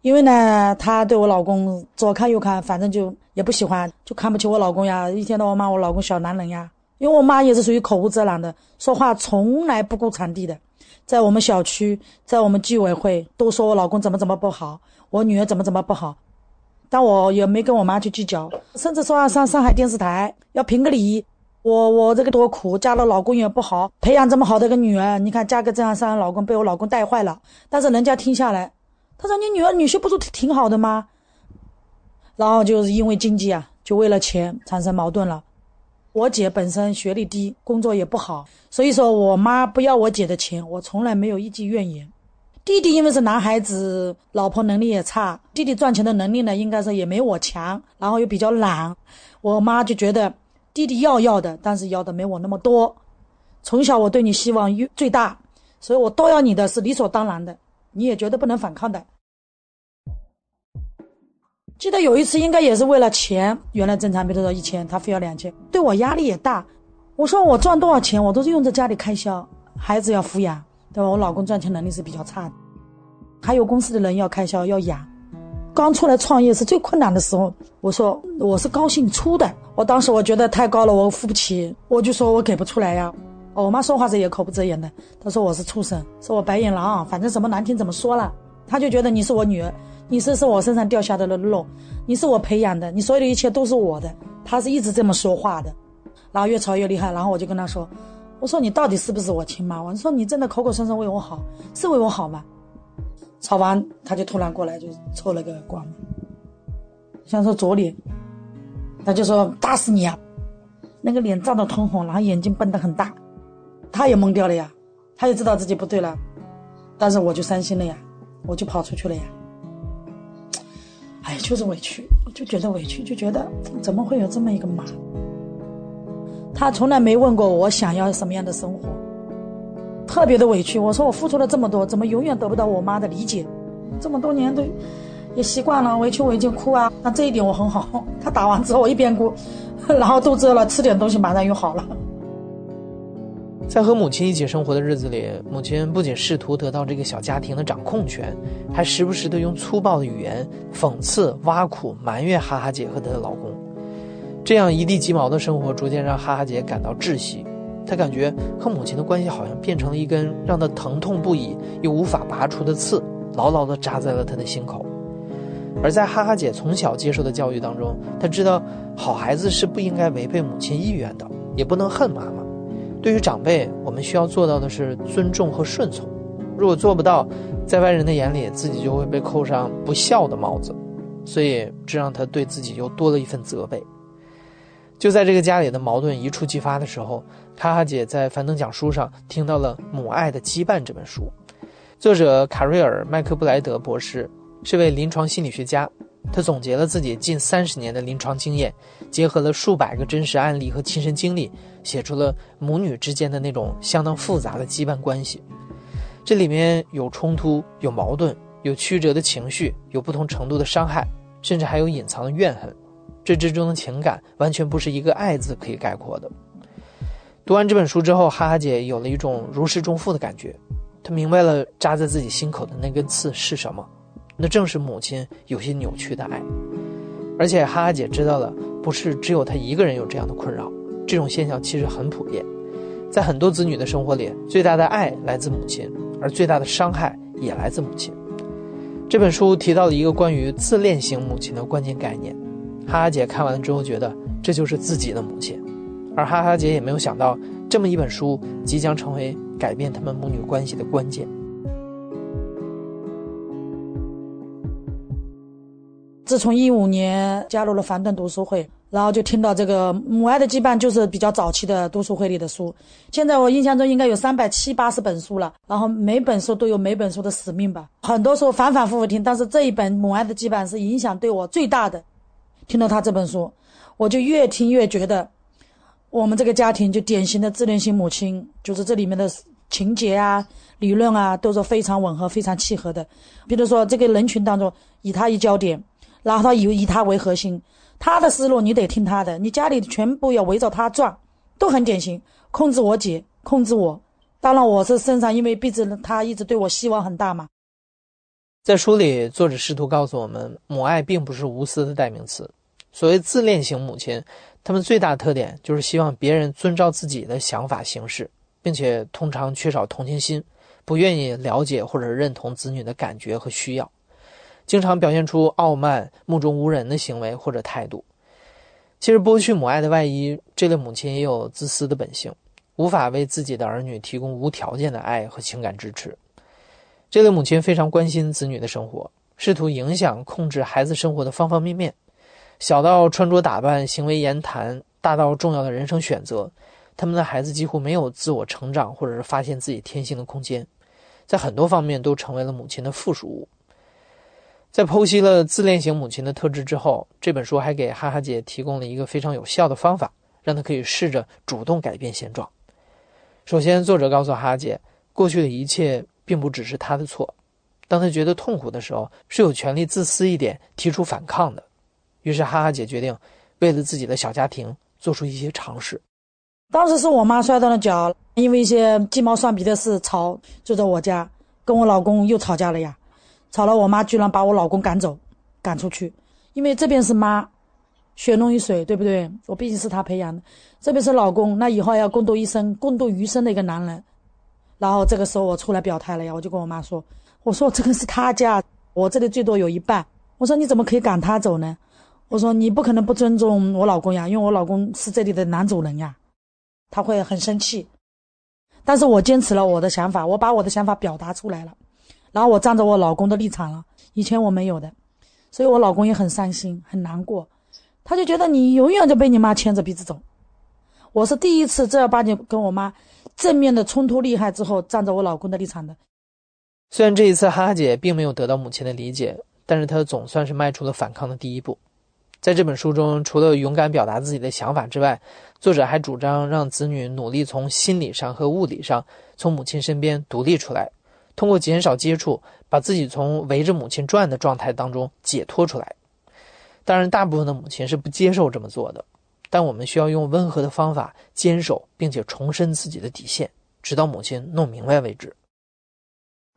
因为呢，他对我老公左看右看，反正就也不喜欢，就看不起我老公呀，一天到晚骂我老公小男人呀。因为我妈也是属于口无遮拦的，说话从来不顾场地的。在我们小区，在我们居委会，都说我老公怎么怎么不好，我女儿怎么怎么不好，但我也没跟我妈去计较，甚至说要上上海电视台要评个理。我我这个多苦，嫁了老公也不好，培养这么好的一个女儿，你看嫁个这样三老公，被我老公带坏了。但是人家听下来，他说你女儿女婿不是挺好的吗？然后就是因为经济啊，就为了钱产生矛盾了。我姐本身学历低，工作也不好，所以说我妈不要我姐的钱，我从来没有一句怨言。弟弟因为是男孩子，老婆能力也差，弟弟赚钱的能力呢，应该是也没我强，然后又比较懒，我妈就觉得弟弟要要的，但是要的没我那么多。从小我对你希望最大，所以我都要你的是理所当然的，你也绝对不能反抗的。记得有一次，应该也是为了钱。原来正常，比如说一千，他非要两千，对我压力也大。我说我赚多少钱，我都是用在家里开销，孩子要抚养，对吧？我老公赚钱能力是比较差的，还有公司的人要开销要养。刚出来创业是最困难的时候，我说我是高兴出的。我当时我觉得太高了，我付不起，我就说我给不出来呀。我妈说话时也口不择言的，她说我是畜生，说我白眼狼，反正什么难听怎么说了。她就觉得你是我女儿。你是是我身上掉下的肉，你是我培养的，你所有的一切都是我的。他是一直这么说话的，然后越吵越厉害。然后我就跟他说：“我说你到底是不是我亲妈？我说你真的口口声声为我好，是为我好吗？”吵完，他就突然过来就凑了个光，想说左脸，他就说打死你啊！那个脸涨得通红，然后眼睛瞪得很大，他也懵掉了呀，他也知道自己不对了，但是我就伤心了呀，我就跑出去了呀。哎，就是委屈，就觉得委屈，就觉得怎么会有这么一个妈？他从来没问过我想要什么样的生活，特别的委屈。我说我付出了这么多，怎么永远得不到我妈的理解？这么多年都也习惯了，委屈我已经哭啊。那这一点我很好，他打完之后我一边哭，然后肚子饿了吃点东西，马上又好了。在和母亲一起生活的日子里，母亲不仅试图得到这个小家庭的掌控权，还时不时的用粗暴的语言讽刺、挖苦、埋怨哈哈姐和她的老公。这样一地鸡毛的生活，逐渐让哈哈姐感到窒息。她感觉和母亲的关系好像变成了一根让她疼痛不已又无法拔出的刺，牢牢地扎在了她的心口。而在哈哈姐从小接受的教育当中，她知道好孩子是不应该违背母亲意愿的，也不能恨妈妈。对于长辈，我们需要做到的是尊重和顺从。如果做不到，在外人的眼里，自己就会被扣上不孝的帽子。所以，这让他对自己又多了一份责备。就在这个家里的矛盾一触即发的时候，哈哈姐在樊登讲书上听到了《母爱的羁绊》这本书。作者卡瑞尔·麦克布莱德博士是位临床心理学家。他总结了自己近三十年的临床经验，结合了数百个真实案例和亲身经历，写出了母女之间的那种相当复杂的羁绊关系。这里面有冲突，有矛盾，有曲折的情绪，有不同程度的伤害，甚至还有隐藏的怨恨。这之中的情感完全不是一个“爱”字可以概括的。读完这本书之后，哈哈姐有了一种如释重负的感觉，她明白了扎在自己心口的那根刺是什么。那正是母亲有些扭曲的爱，而且哈哈姐知道了，不是只有她一个人有这样的困扰，这种现象其实很普遍，在很多子女的生活里，最大的爱来自母亲，而最大的伤害也来自母亲。这本书提到了一个关于自恋型母亲的关键概念，哈哈姐看完之后觉得这就是自己的母亲，而哈哈姐也没有想到，这么一本书即将成为改变他们母女关系的关键。自从一五年加入了樊顿读书会，然后就听到这个母爱的羁绊，就是比较早期的读书会里的书。现在我印象中应该有三百七八十本书了，然后每本书都有每本书的使命吧。很多时候反反复复听，但是这一本母爱的羁绊是影响对我最大的。听到他这本书，我就越听越觉得，我们这个家庭就典型的自恋型母亲，就是这里面的情节啊、理论啊，都是非常吻合、非常契合的。比如说这个人群当中，以他一焦点。然后他以以他为核心，他的思路你得听他的，你家里全部要围着他转，都很典型。控制我姐，控制我。当然我是身上，因为毕竟他一直对我希望很大嘛。在书里，作者试图告诉我们，母爱并不是无私的代名词。所谓自恋型母亲，他们最大特点就是希望别人遵照自己的想法行事，并且通常缺少同情心，不愿意了解或者认同子女的感觉和需要。经常表现出傲慢、目中无人的行为或者态度。其实，剥去母爱的外衣，这类母亲也有自私的本性，无法为自己的儿女提供无条件的爱和情感支持。这类母亲非常关心子女的生活，试图影响、控制孩子生活的方方面面，小到穿着打扮、行为言谈，大到重要的人生选择，他们的孩子几乎没有自我成长或者是发现自己天性的空间，在很多方面都成为了母亲的附属物。在剖析了自恋型母亲的特质之后，这本书还给哈哈姐提供了一个非常有效的方法，让她可以试着主动改变现状。首先，作者告诉哈哈姐，过去的一切并不只是她的错。当她觉得痛苦的时候，是有权利自私一点，提出反抗的。于是，哈哈姐决定为了自己的小家庭做出一些尝试。当时是我妈摔断了脚，因为一些鸡毛蒜皮的事吵，就在我家跟我老公又吵架了呀。吵了，我妈居然把我老公赶走，赶出去，因为这边是妈，血浓于水，对不对？我毕竟是她培养的，这边是老公，那以后要共度一生、共度余生的一个男人。然后这个时候我出来表态了呀，我就跟我妈说：“我说这个是他家，我这里最多有一半。我说你怎么可以赶他走呢？我说你不可能不尊重我老公呀，因为我老公是这里的男主人呀，他会很生气。但是我坚持了我的想法，我把我的想法表达出来了。”然后我站着我老公的立场了，以前我没有的，所以我老公也很伤心很难过，他就觉得你永远就被你妈牵着鼻子走。我是第一次正儿八经跟我妈正面的冲突厉害之后，站在我老公的立场的。虽然这一次哈哈姐并没有得到母亲的理解，但是她总算是迈出了反抗的第一步。在这本书中，除了勇敢表达自己的想法之外，作者还主张让子女努力从心理上和物理上从母亲身边独立出来，通过减少接触，把自己从围着母亲转的状态当中解脱出来。当然，大部分的母亲是不接受这么做的，但我们需要用温和的方法坚守，并且重申自己的底线，直到母亲弄明白为止。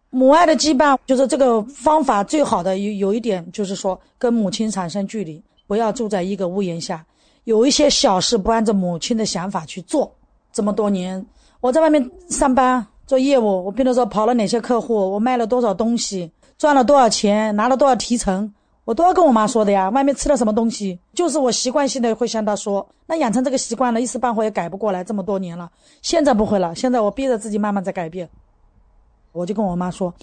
母爱的羁绊就是这个方法最好的有有一点就是说跟母亲产生距离。不要住在一个屋檐下，有一些小事不按照母亲的想法去做。这么多年，我在外面上班做业务，我比如说跑了哪些客户，我卖了多少东西，赚了多少钱，拿了多少提成，我都要跟我妈说的呀。外面吃了什么东西，就是我习惯性的会向她说。那养成这个习惯了，一时半会也改不过来。这么多年了，现在不会了，现在我逼着自己慢慢在改变。我就跟我妈说。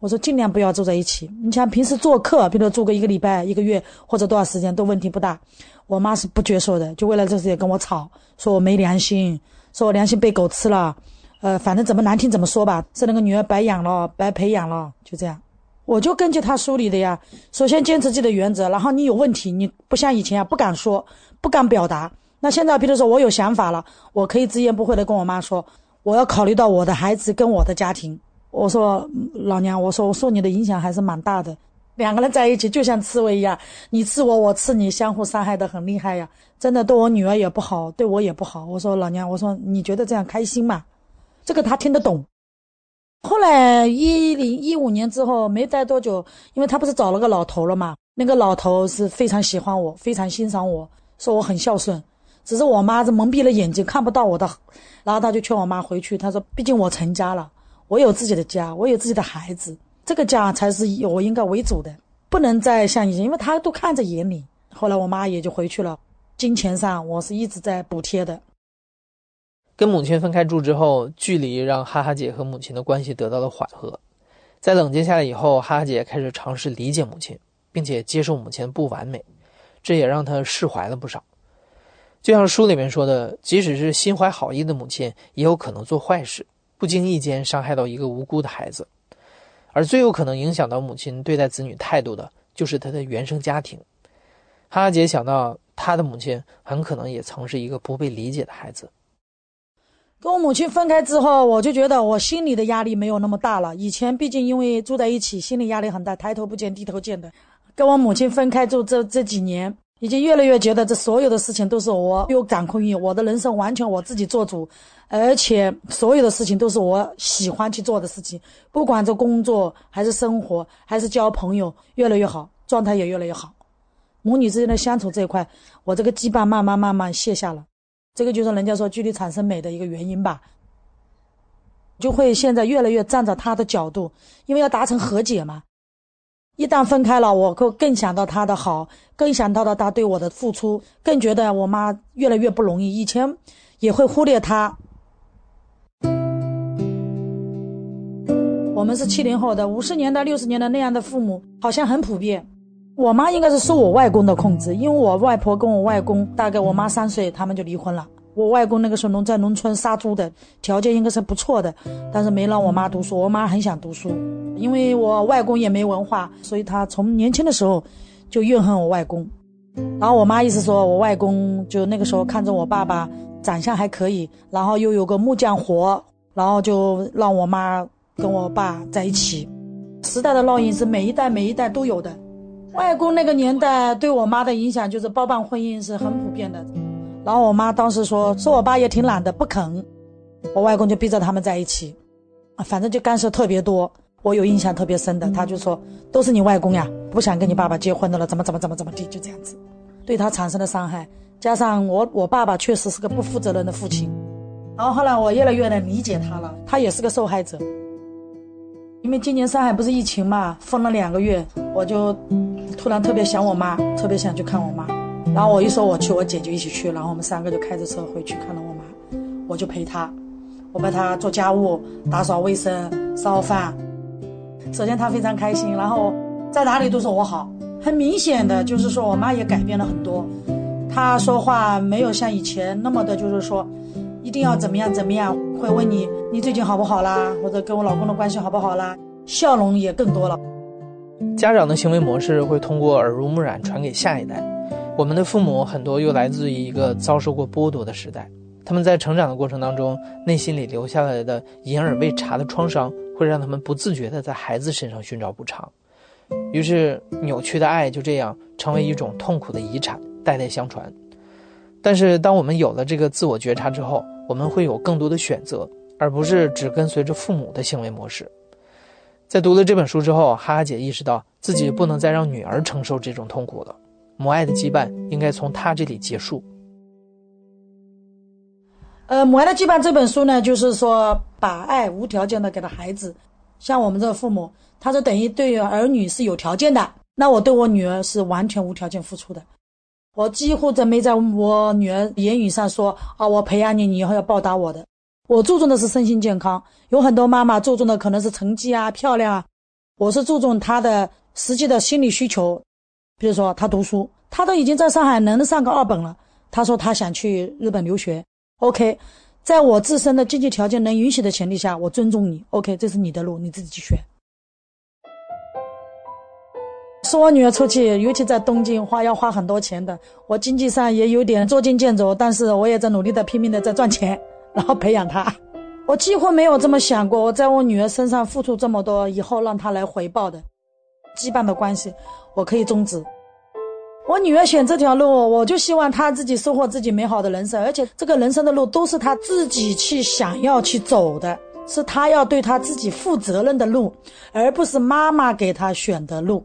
我说尽量不要住在一起。你像平时做客，比如住个一个礼拜、一个月或者多少时间都问题不大。我妈是不接受的，就为了这事也跟我吵，说我没良心，说我良心被狗吃了。呃，反正怎么难听怎么说吧，是那个女儿白养了，白培养了，就这样。我就根据他梳理的呀，首先坚持自己的原则，然后你有问题，你不像以前啊，不敢说，不敢表达。那现在，比如说我有想法了，我可以直言不讳的跟我妈说，我要考虑到我的孩子跟我的家庭。我说老娘，我说我受你的影响还是蛮大的。两个人在一起就像刺猬一样，你刺我，我刺你，相互伤害的很厉害呀。真的对我女儿也不好，对我也不好。我说老娘，我说你觉得这样开心吗？这个他听得懂。后来一零一五年之后没待多久，因为他不是找了个老头了嘛，那个老头是非常喜欢我，非常欣赏我，说我很孝顺。只是我妈是蒙蔽了眼睛，看不到我的。然后他就劝我妈回去，他说毕竟我成家了。我有自己的家，我有自己的孩子，这个家才是以我应该为主的，不能再像以前，因为他都看在眼里。后来我妈也就回去了，金钱上我是一直在补贴的。跟母亲分开住之后，距离让哈哈姐和母亲的关系得到了缓和。在冷静下来以后，哈哈姐开始尝试理解母亲，并且接受母亲不完美，这也让她释怀了不少。就像书里面说的，即使是心怀好意的母亲，也有可能做坏事。不经意间伤害到一个无辜的孩子，而最有可能影响到母亲对待子女态度的，就是她的原生家庭。哈哈姐想到，她的母亲很可能也曾是一个不被理解的孩子。跟我母亲分开之后，我就觉得我心里的压力没有那么大了。以前毕竟因为住在一起，心理压力很大，抬头不见低头见的。跟我母亲分开住这这几年。已经越来越觉得这所有的事情都是我有掌控欲，我的人生完全我自己做主，而且所有的事情都是我喜欢去做的事情，不管这工作还是生活还是交朋友，越来越好，状态也越来越好。母女之间的相处这一块，我这个羁绊慢慢慢慢卸下了，这个就是人家说距离产生美的一个原因吧。就会现在越来越站在他的角度，因为要达成和解嘛。一旦分开了，我会更想到他的好，更想到了他对我的付出，更觉得我妈越来越不容易。以前也会忽略他。我们是七零后的，五十年代、六十年代那样的父母好像很普遍。我妈应该是受我外公的控制，因为我外婆跟我外公大概我妈三岁，他们就离婚了。我外公那个时候农在农村杀猪的，条件应该是不错的，但是没让我妈读书。我妈很想读书，因为我外公也没文化，所以她从年轻的时候就怨恨我外公。然后我妈意思说我外公就那个时候看着我爸爸长相还可以，然后又有个木匠活，然后就让我妈跟我爸在一起。时代的烙印是每一代每一代都有的。外公那个年代对我妈的影响就是包办婚姻是很普遍的。然后我妈当时说说我爸也挺懒的，不肯。我外公就逼着他们在一起，啊反正就干涉特别多。我有印象特别深的，他就说都是你外公呀，不想跟你爸爸结婚的了，怎么怎么怎么怎么地，就这样子，对他产生了伤害。加上我我爸爸确实是个不负责任的父亲。然后后来我越来越能理解他了，他也是个受害者。因为今年上海不是疫情嘛，封了两个月，我就突然特别想我妈，特别想去看我妈。然后我一说我去，我姐就一起去，然后我们三个就开着车回去看了我妈，我就陪她，我帮她做家务、打扫卫生、烧饭。首先她非常开心，然后在哪里都说我好，很明显的就是说我妈也改变了很多。她说话没有像以前那么的，就是说一定要怎么样怎么样，会问你你最近好不好啦，或者跟我老公的关系好不好啦，笑容也更多了。家长的行为模式会通过耳濡目染传给下一代。我们的父母很多又来自于一个遭受过剥夺的时代，他们在成长的过程当中，内心里留下来的隐而未查的创伤，会让他们不自觉地在孩子身上寻找补偿，于是扭曲的爱就这样成为一种痛苦的遗产，代代相传。但是当我们有了这个自我觉察之后，我们会有更多的选择，而不是只跟随着父母的行为模式。在读了这本书之后，哈哈姐意识到自己不能再让女儿承受这种痛苦了。母爱的羁绊应该从她这里结束。呃，《母爱的羁绊》这本书呢，就是说把爱无条件的给了孩子。像我们这个父母，他说等于对儿女是有条件的，那我对我女儿是完全无条件付出的。我几乎在没在我女儿言语上说啊，我培养你，你以后要报答我的。我注重的是身心健康。有很多妈妈注重的可能是成绩啊、漂亮啊，我是注重她的实际的心理需求。比如说，他读书，他都已经在上海能上个二本了。他说他想去日本留学。OK，在我自身的经济条件能允许的前提下，我尊重你。OK，这是你的路，你自己去选。送我女儿出去，尤其在东京，花要花很多钱的。我经济上也有点捉襟见肘，但是我也在努力的、拼命的在赚钱，然后培养她。我几乎没有这么想过，我在我女儿身上付出这么多，以后让她来回报的。羁绊的关系，我可以终止。我女儿选这条路，我就希望她自己收获自己美好的人生，而且这个人生的路都是她自己去想要去走的，是她要对她自己负责任的路，而不是妈妈给她选的路。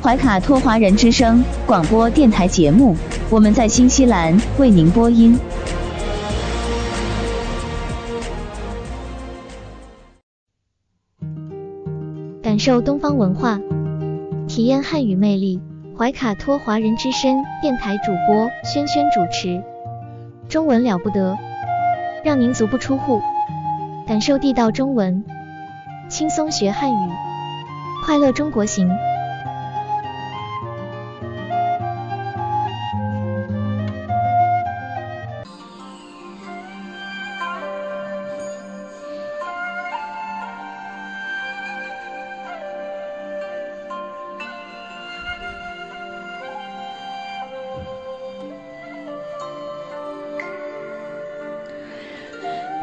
怀卡托华人之声广播电台节目，我们在新西兰为您播音。感受东方文化，体验汉语魅力。怀卡托华人之声电台主播轩轩主持，中文了不得，让您足不出户，感受地道中文，轻松学汉语，快乐中国行。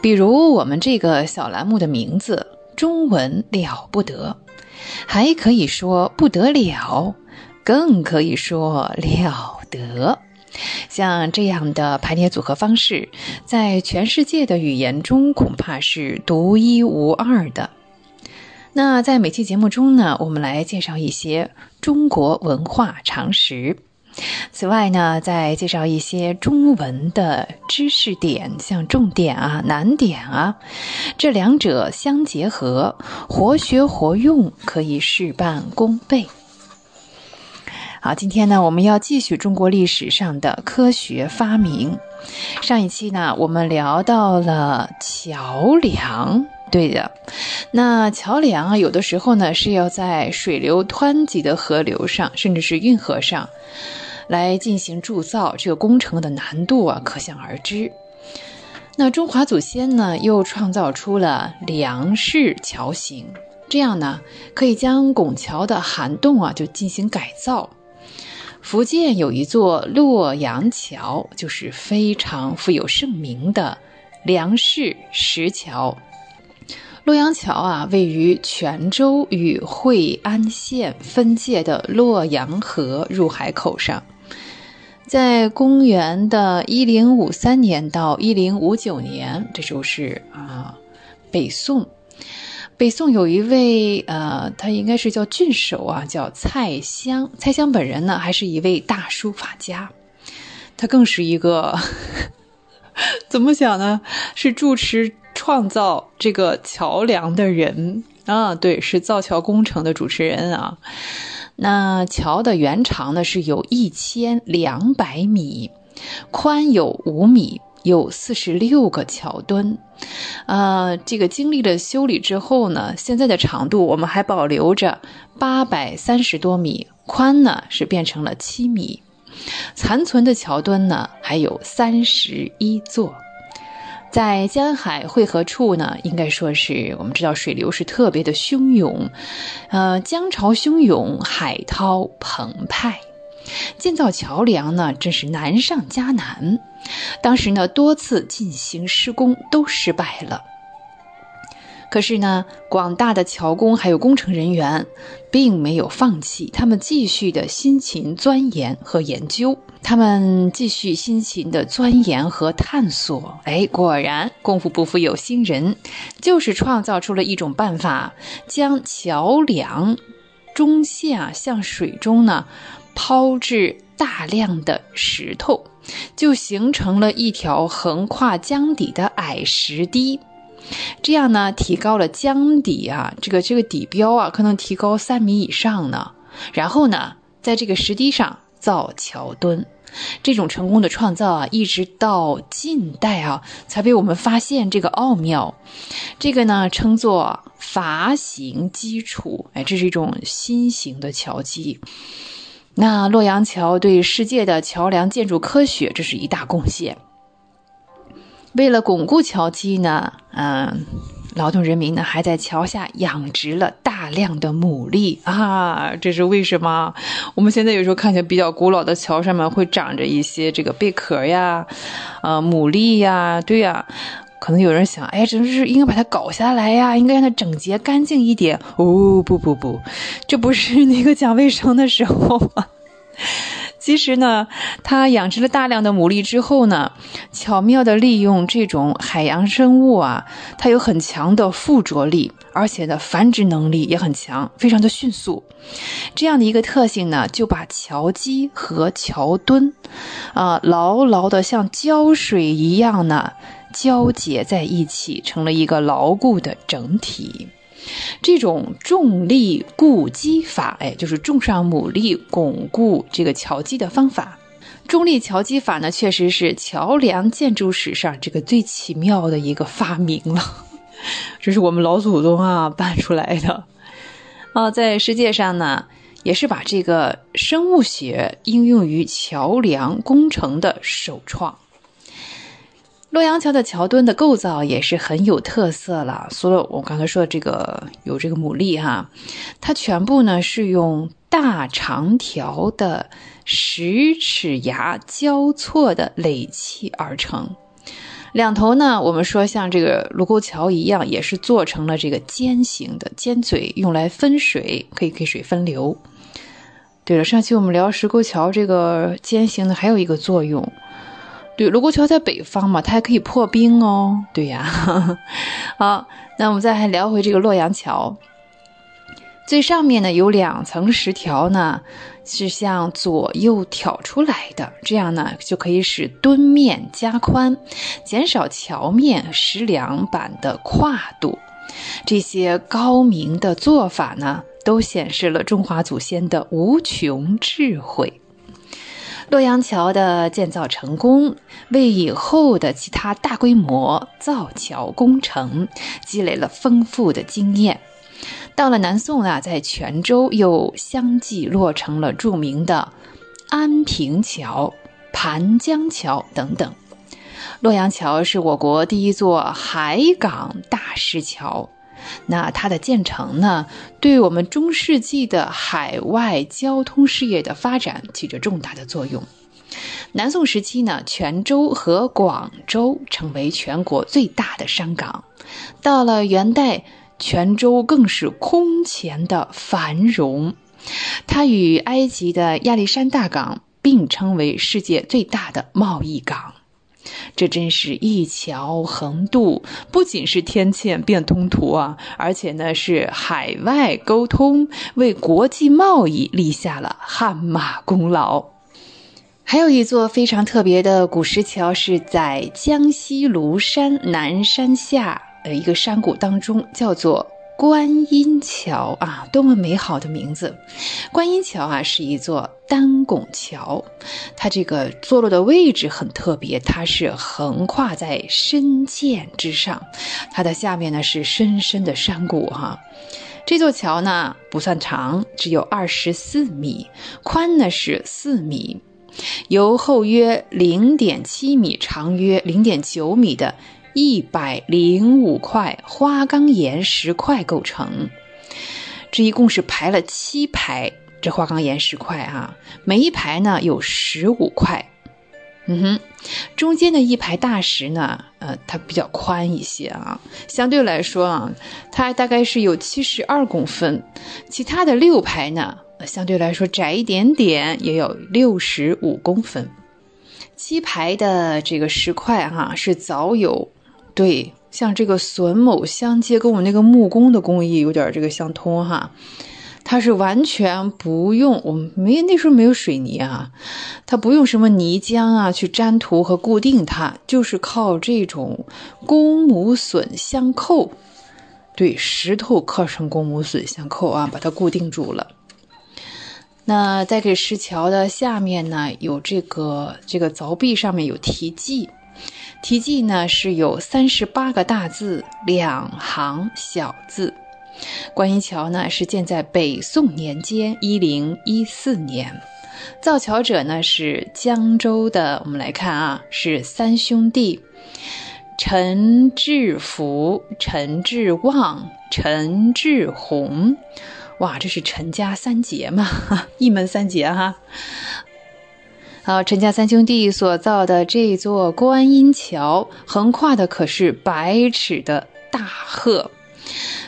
比如我们这个小栏目的名字“中文了不得”，还可以说不得了，更可以说了得。像这样的排列组合方式，在全世界的语言中恐怕是独一无二的。那在每期节目中呢，我们来介绍一些中国文化常识。此外呢，再介绍一些中文的知识点，像重点啊、难点啊，这两者相结合，活学活用，可以事半功倍。好，今天呢，我们要继续中国历史上的科学发明。上一期呢，我们聊到了桥梁，对的，那桥梁啊，有的时候呢是要在水流湍急的河流上，甚至是运河上。来进行铸造，这个工程的难度啊，可想而知。那中华祖先呢，又创造出了梁式桥型，这样呢，可以将拱桥的涵洞啊，就进行改造。福建有一座洛阳桥，就是非常富有盛名的梁式石桥。洛阳桥啊，位于泉州与惠安县分界的洛阳河入海口上。在公元的一零五三年到一零五九年，这时候是啊，北宋。北宋有一位呃，他应该是叫郡守啊，叫蔡襄。蔡襄本人呢，还是一位大书法家，他更是一个 怎么讲呢？是主持创造这个桥梁的人啊，对，是造桥工程的主持人啊。那桥的原长呢是有一千两百米，宽有五米，有四十六个桥墩。呃，这个经历了修理之后呢，现在的长度我们还保留着八百三十多米，宽呢是变成了七米。残存的桥墩呢还有三十一座。在江海汇合处呢，应该说是我们知道水流是特别的汹涌，呃，江潮汹涌，海涛澎湃，建造桥梁呢，真是难上加难。当时呢，多次进行施工都失败了。可是呢，广大的桥工还有工程人员，并没有放弃，他们继续的辛勤钻研和研究，他们继续辛勤的钻研和探索。哎，果然功夫不负有心人，就是创造出了一种办法，将桥梁中线啊向水中呢抛掷大量的石头，就形成了一条横跨江底的矮石堤。这样呢，提高了江底啊，这个这个底标啊，可能提高三米以上呢。然后呢，在这个石堤上造桥墩，这种成功的创造啊，一直到近代啊，才被我们发现这个奥妙。这个呢，称作筏形基础，哎，这是一种新型的桥基。那洛阳桥对世界的桥梁建筑科学，这是一大贡献。为了巩固桥基呢，嗯，劳动人民呢还在桥下养殖了大量的牡蛎啊，这是为什么？我们现在有时候看见比较古老的桥上面会长着一些这个贝壳呀，啊，牡蛎呀，对呀，可能有人想，哎，真是应该把它搞下来呀，应该让它整洁干净一点。哦，不不不，这不是那个讲卫生的时候吗？其实呢，它养殖了大量的牡蛎之后呢，巧妙地利用这种海洋生物啊，它有很强的附着力，而且呢，繁殖能力也很强，非常的迅速。这样的一个特性呢，就把桥基和桥墩，啊，牢牢的像胶水一样呢，交结在一起，成了一个牢固的整体。这种重力固基法，哎，就是种上牡蛎巩固这个桥基的方法。重力桥基法呢，确实是桥梁建筑史上这个最奇妙的一个发明了。这是我们老祖宗啊办出来的。啊，在世界上呢，也是把这个生物学应用于桥梁工程的首创。洛阳桥的桥墩的构造也是很有特色了。除了我刚才说的这个有这个牡蛎哈，它全部呢是用大长条的十齿牙交错的垒砌而成。两头呢，我们说像这个卢沟桥一样，也是做成了这个尖形的尖嘴，用来分水，可以给水分流。对了，上期我们聊石沟桥这个尖形的还有一个作用。对，卢沟桥在北方嘛，它还可以破冰哦。对呀，好，那我们再来聊回这个洛阳桥。最上面呢有两层石条呢，是向左右挑出来的，这样呢就可以使墩面加宽，减少桥面石梁板的跨度。这些高明的做法呢，都显示了中华祖先的无穷智慧。洛阳桥的建造成功，为以后的其他大规模造桥工程积累了丰富的经验。到了南宋啊，在泉州又相继落成了著名的安平桥、盘江桥等等。洛阳桥是我国第一座海港大石桥。那它的建成呢，对我们中世纪的海外交通事业的发展起着重大的作用。南宋时期呢，泉州和广州成为全国最大的商港。到了元代，泉州更是空前的繁荣。它与埃及的亚历山大港并称为世界最大的贸易港。这真是一桥横渡，不仅是天堑变通途啊，而且呢是海外沟通，为国际贸易立下了汗马功劳。还有一座非常特别的古石桥，是在江西庐山南山下的一个山谷当中，叫做。观音桥啊，多么美好的名字！观音桥啊，是一座单拱桥，它这个坐落的位置很特别，它是横跨在深涧之上，它的下面呢是深深的山谷哈。这座桥呢不算长，只有二十四米，宽呢是四米，由厚约零点七米、长约零点九米的。一百零五块花岗岩石块构成，这一共是排了七排这花岗岩石块哈，每一排呢有十五块，嗯哼，中间的一排大石呢，呃，它比较宽一些啊，相对来说啊，它大概是有七十二公分，其他的六排呢，相对来说窄一点点，也有六十五公分，七排的这个石块哈是早有。对，像这个榫卯相接，跟我们那个木工的工艺有点这个相通哈。它是完全不用，我们没那时候没有水泥啊，它不用什么泥浆啊去粘涂和固定它，就是靠这种公母榫相扣。对，石头刻成公母榫相扣啊，把它固定住了。那在这石桥的下面呢，有这个这个凿壁上面有题记。题记呢是有三十八个大字，两行小字。观音桥呢是建在北宋年间一零一四年，造桥者呢是江州的。我们来看啊，是三兄弟：陈志福、陈志旺、陈志宏。哇，这是陈家三杰嘛，一门三杰哈。好，陈家三兄弟所造的这座观音桥，横跨的可是百尺的大河。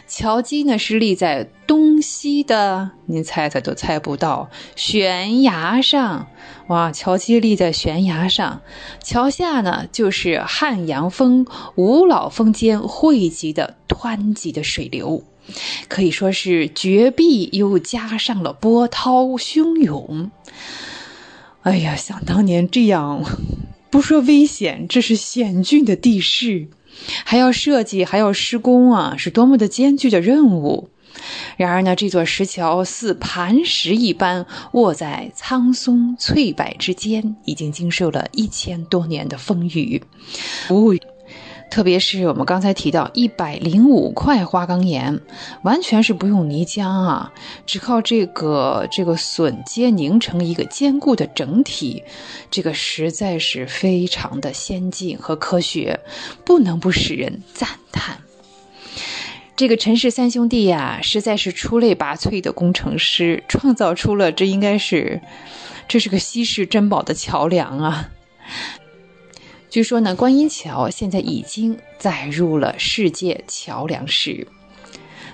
桥基呢是立在东西的，您猜猜都猜不到，悬崖上。哇，桥基立在悬崖上，桥下呢就是汉阳峰、五老峰间汇集的湍急的水流，可以说是绝壁又加上了波涛汹涌。哎呀，想当年这样，不说危险，这是险峻的地势，还要设计，还要施工啊，是多么的艰巨的任务。然而呢，这座石桥似磐石一般卧在苍松翠柏之间，已经经受了一千多年的风雨。哦。特别是我们刚才提到一百零五块花岗岩，完全是不用泥浆啊，只靠这个这个榫接凝成一个坚固的整体，这个实在是非常的先进和科学，不能不使人赞叹。这个陈氏三兄弟呀，实在是出类拔萃的工程师，创造出了这应该是，这是个稀世珍宝的桥梁啊。据说呢，观音桥现在已经载入了世界桥梁史。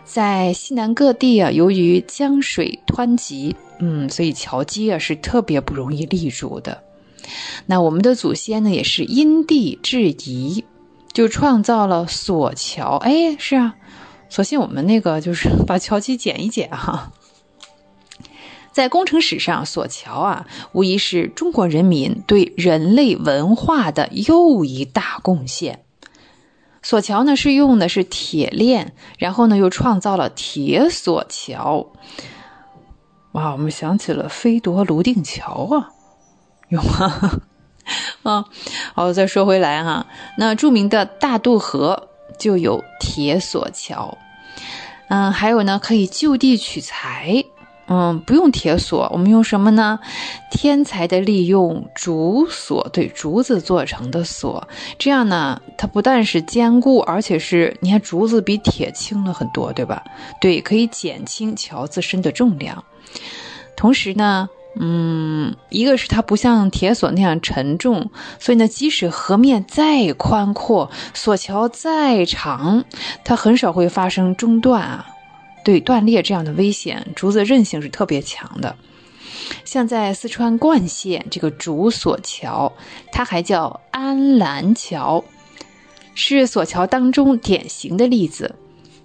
在西南各地啊，由于江水湍急，嗯，所以桥基啊是特别不容易立住的。那我们的祖先呢，也是因地制宜，就创造了索桥。哎，是啊，索性我们那个就是 把桥基剪一剪哈。在工程史上，索桥啊，无疑是中国人民对人类文化的又一大贡献。索桥呢，是用的是铁链，然后呢，又创造了铁索桥。哇，我们想起了飞夺泸定桥啊，有吗？啊，好，再说回来哈，那著名的大渡河就有铁索桥。嗯，还有呢，可以就地取材。嗯，不用铁锁，我们用什么呢？天才的利用竹锁，对，竹子做成的锁，这样呢，它不但是坚固，而且是，你看竹子比铁轻了很多，对吧？对，可以减轻桥自身的重量。同时呢，嗯，一个是它不像铁索那样沉重，所以呢，即使河面再宽阔，索桥再长，它很少会发生中断啊，对断裂这样的危险。竹子韧性是特别强的。像在四川灌县这个竹索桥，它还叫安澜桥，是索桥当中典型的例子。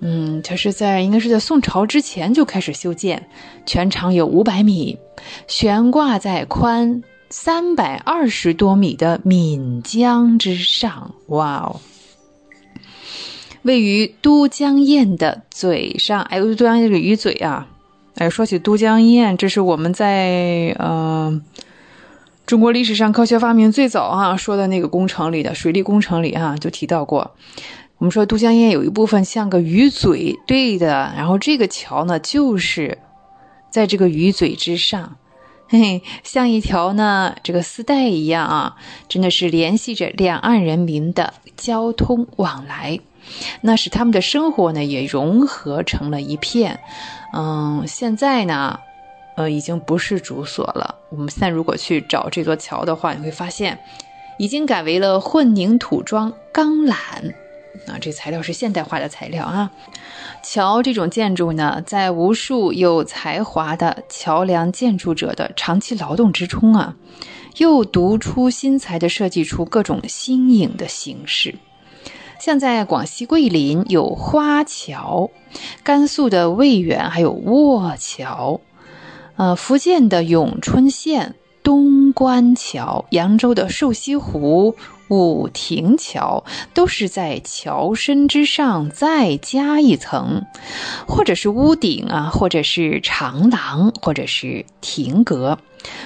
嗯，它是在应该是在宋朝之前就开始修建，全长有五百米，悬挂在宽三百二十多米的岷江之上。哇哦！位于都江堰的嘴上，哎，都江堰这个鱼嘴啊。哎，说起都江堰，这是我们在呃中国历史上科学发明最早哈说的那个工程里的水利工程里哈就提到过。我们说都江堰有一部分像个鱼嘴，对的。然后这个桥呢，就是在这个鱼嘴之上，嘿嘿，像一条呢这个丝带一样啊，真的是联系着两岸人民的交通往来，那使他们的生活呢也融合成了一片。嗯，现在呢，呃，已经不是竹索了。我们现在如果去找这座桥的话，你会发现，已经改为了混凝土装钢缆。啊，这材料是现代化的材料啊！桥这种建筑呢，在无数有才华的桥梁建筑者的长期劳动之中啊，又独出心裁地设计出各种新颖的形式。像在广西桂林有花桥，甘肃的渭源还有卧桥，呃，福建的永春县东关桥，扬州的瘦西湖。五亭桥都是在桥身之上再加一层，或者是屋顶啊，或者是长廊，或者是亭阁，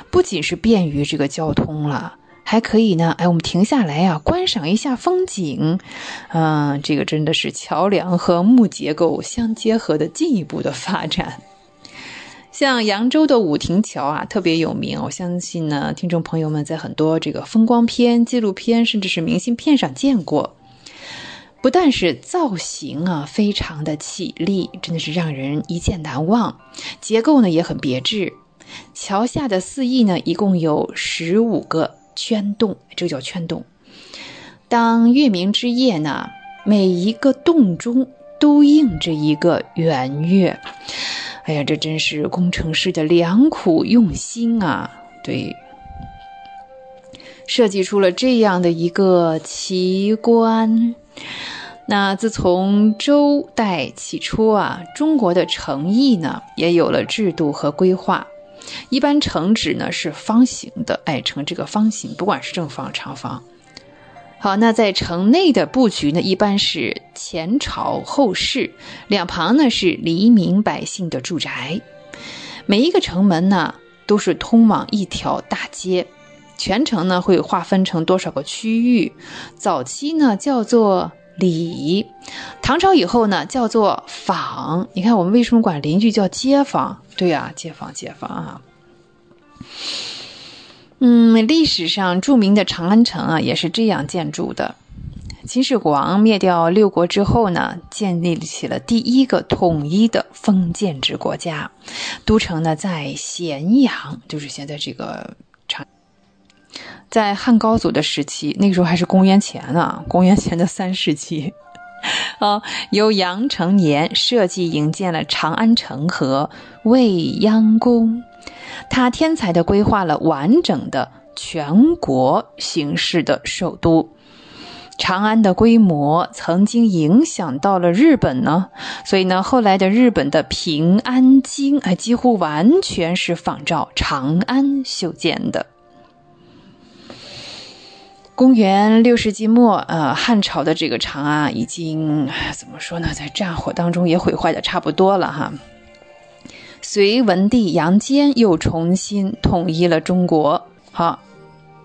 不仅是便于这个交通了，还可以呢。哎，我们停下来啊，观赏一下风景。嗯，这个真的是桥梁和木结构相结合的进一步的发展。像扬州的五亭桥啊，特别有名。我相信呢，听众朋友们在很多这个风光片、纪录片，甚至是明信片上见过。不但是造型啊，非常的绮丽，真的是让人一见难忘。结构呢也很别致。桥下的四翼呢，一共有十五个圈洞，这个叫圈洞。当月明之夜呢，每一个洞中都映着一个圆月。哎呀，这真是工程师的良苦用心啊！对，设计出了这样的一个奇观。那自从周代起初啊，中国的城邑呢也有了制度和规划。一般城址呢是方形的，哎，呈这个方形，不管是正方、长方。好，那在城内的布局呢，一般是前朝后市，两旁呢是黎民百姓的住宅。每一个城门呢，都是通往一条大街。全城呢会划分成多少个区域？早期呢叫做里，唐朝以后呢叫做坊。你看我们为什么管邻居叫街坊？对呀，街坊街坊啊。嗯，历史上著名的长安城啊，也是这样建筑的。秦始皇灭掉六国之后呢，建立起了第一个统一的封建制国家。都城呢在咸阳，就是现在这个。在汉高祖的时期，那个时候还是公元前呢，公元前的三世纪。啊，由杨承年设计营建了长安城和未央宫。他天才的规划了完整的全国形式的首都，长安的规模曾经影响到了日本呢，所以呢，后来的日本的平安京啊，几乎完全是仿照长安修建的。公元六世纪末，呃，汉朝的这个长安已经怎么说呢，在战火当中也毁坏的差不多了哈。隋文帝杨坚又重新统一了中国，好，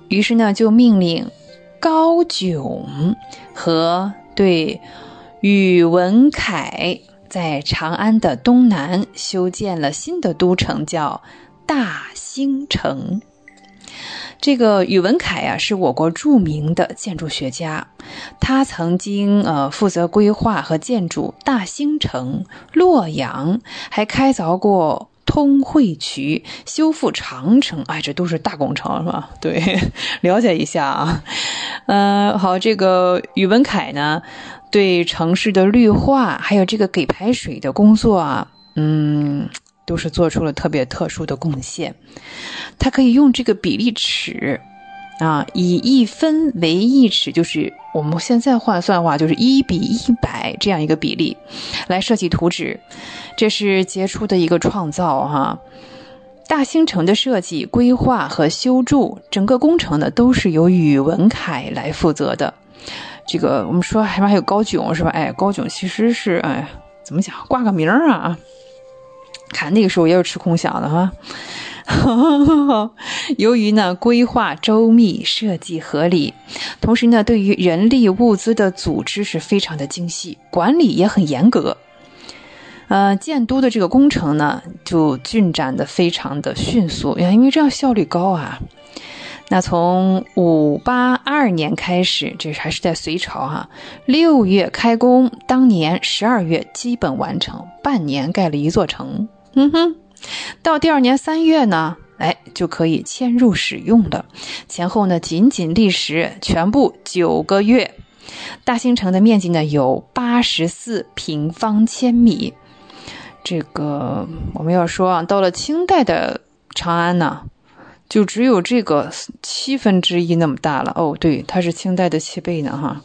于是呢就命令高炯和对宇文恺在长安的东南修建了新的都城，叫大兴城。这个宇文恺呀，是我国著名的建筑学家，他曾经呃负责规划和建筑大兴城、洛阳，还开凿过通惠渠、修复长城，哎，这都是大工程，是吧？对，了解一下啊。嗯，好，这个宇文恺呢，对城市的绿化，还有这个给排水的工作啊，嗯，都是做出了特别特殊的贡献。他可以用这个比例尺。啊，以一分为一尺，就是我们现在换算的话，就是一比一百这样一个比例，来设计图纸，这是杰出的一个创造哈。大兴城的设计、规划和修筑，整个工程呢都是由宇文恺来负责的。这个我们说还还有高炯是吧？哎，高炯其实是哎，怎么讲，挂个名儿啊？看那个时候也有吃空饷的哈。由于呢规划周密、设计合理，同时呢对于人力物资的组织是非常的精细，管理也很严格。呃，建都的这个工程呢就进展的非常的迅速，因为这样效率高啊。那从五八二年开始，这还是在隋朝哈，六月开工，当年十二月基本完成，半年盖了一座城。嗯哼。到第二年三月呢，哎，就可以迁入使用了。前后呢，仅仅历时全部九个月。大兴城的面积呢有八十四平方千米。这个我们要说啊，到了清代的长安呢，就只有这个七分之一那么大了。哦，对，它是清代的七倍呢，哈。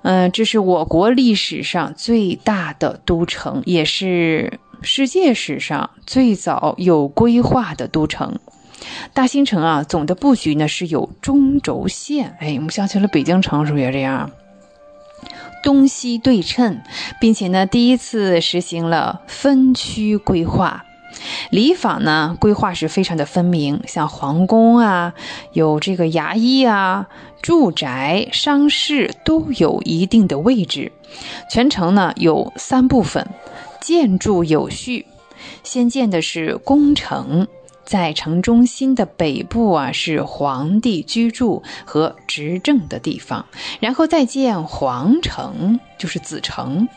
嗯，这是我国历史上最大的都城，也是。世界史上最早有规划的都城，大兴城啊，总的布局呢是有中轴线。哎，我们想起了北京城是不是也这样？东西对称，并且呢，第一次实行了分区规划。里坊呢，规划是非常的分明，像皇宫啊，有这个衙役啊，住宅、商市都有一定的位置。全城呢有三部分。建筑有序，先建的是宫城，在城中心的北部啊是皇帝居住和执政的地方，然后再建皇城，就是子城。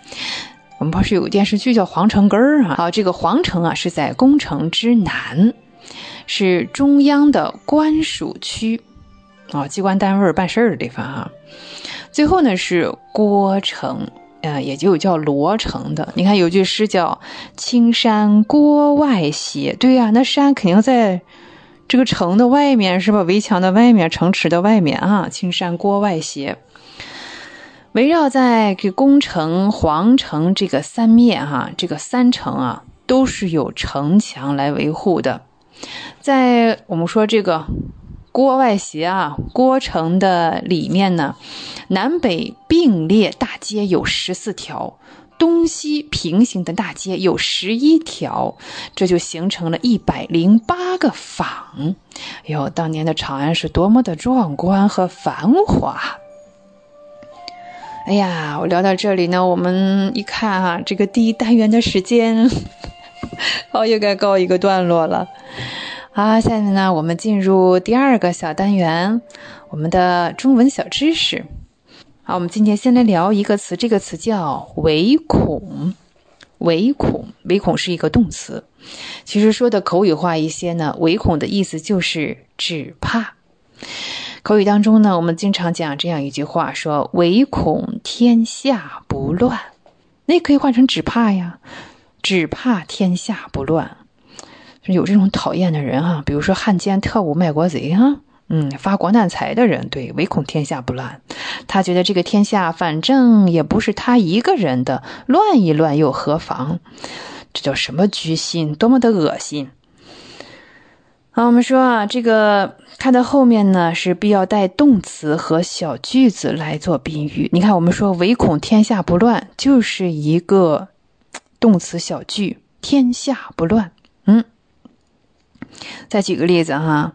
我们不是有个电视剧叫《皇城根儿》啊？好，这个皇城啊是在宫城之南，是中央的官署区，啊，机关单位办事儿的地方哈。最后呢是郭城。呃，也就叫罗城的。你看有句诗叫“青山郭外斜”，对呀，那山肯定在这个城的外面，是吧？围墙的外面，城池的外面啊。青山郭外斜，围绕在这宫城、皇城这个三面，哈，这个三城啊，都是有城墙来维护的。在我们说这个。郭外斜啊，郭城的里面呢，南北并列大街有十四条，东西平行的大街有十一条，这就形成了一百零八个坊。哟，当年的长安是多么的壮观和繁华！哎呀，我聊到这里呢，我们一看哈，这个第一单元的时间，好，又该告一个段落了。好，下面呢，我们进入第二个小单元，我们的中文小知识。好，我们今天先来聊一个词，这个词叫唯恐。唯恐，唯恐是一个动词。其实说的口语化一些呢，唯恐的意思就是只怕。口语当中呢，我们经常讲这样一句话，说唯恐天下不乱。那可以换成只怕呀，只怕天下不乱。有这种讨厌的人哈，比如说汉奸、特务、卖国贼哈，嗯，发国难财的人，对，唯恐天下不乱。他觉得这个天下反正也不是他一个人的，乱一乱又何妨？这叫什么居心？多么的恶心！好，我们说啊，这个它的后面呢是必要带动词和小句子来做宾语。你看，我们说唯恐天下不乱，就是一个动词小句，天下不乱，嗯。再举个例子哈，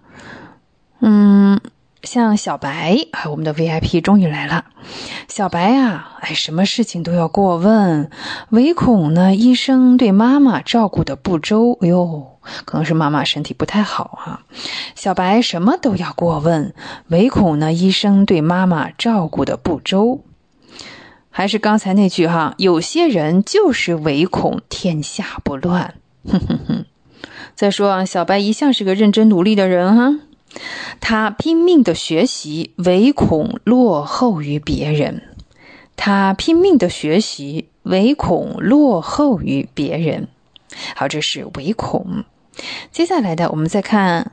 嗯，像小白，哎，我们的 VIP 终于来了。小白啊，哎，什么事情都要过问，唯恐呢医生对妈妈照顾的不周。哎呦，可能是妈妈身体不太好哈。小白什么都要过问，唯恐呢医生对妈妈照顾的不周。还是刚才那句哈，有些人就是唯恐天下不乱。哼哼哼。再说啊，小白一向是个认真努力的人哈，他拼命的学习，唯恐落后于别人。他拼命的学习，唯恐落后于别人。好，这是唯恐。接下来的，我们再看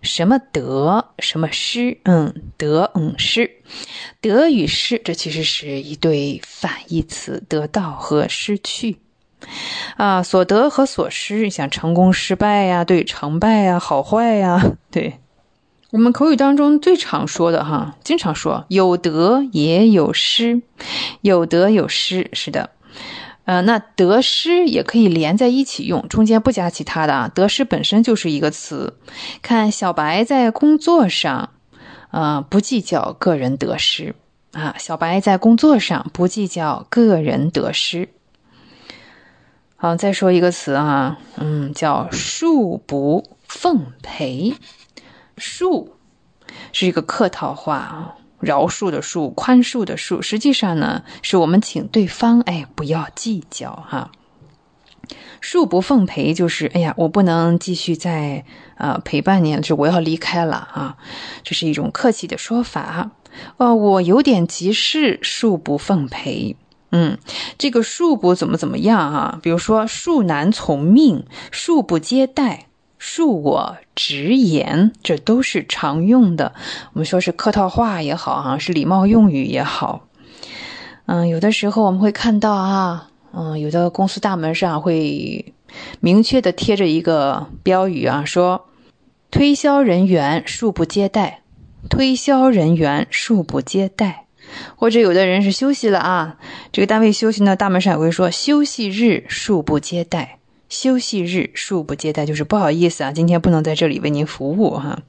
什么得，什么失。嗯，得，嗯，失。得与失，这其实是一对反义词，得到和失去。啊，所得和所失，像成功、失败呀，对，成败呀，好坏呀，对。我们口语当中最常说的哈，经常说有得也有失，有得有失，是的。呃，那得失也可以连在一起用，中间不加其他的啊。得失本身就是一个词。看小白在工作上，呃，不计较个人得失啊。小白在工作上不计较个人得失。好，再说一个词啊，嗯，叫恕不奉陪。恕是一个客套话啊。饶恕的恕，宽恕的恕，实际上呢，是我们请对方哎不要计较哈。恕不奉陪就是哎呀，我不能继续再啊陪伴你了，就我要离开了啊，这是一种客气的说法。哦，我有点急事，恕不奉陪。嗯，这个恕不怎么怎么样啊？比如说恕难从命，恕不接待。恕我直言，这都是常用的。我们说是客套话也好，哈，是礼貌用语也好。嗯，有的时候我们会看到啊，嗯，有的公司大门上会明确的贴着一个标语啊，说推销人员恕不接待，推销人员恕不接待。或者有的人是休息了啊，这个单位休息呢，大门上也会说休息日恕不接待。休息日恕不接待，就是不好意思啊，今天不能在这里为您服务哈。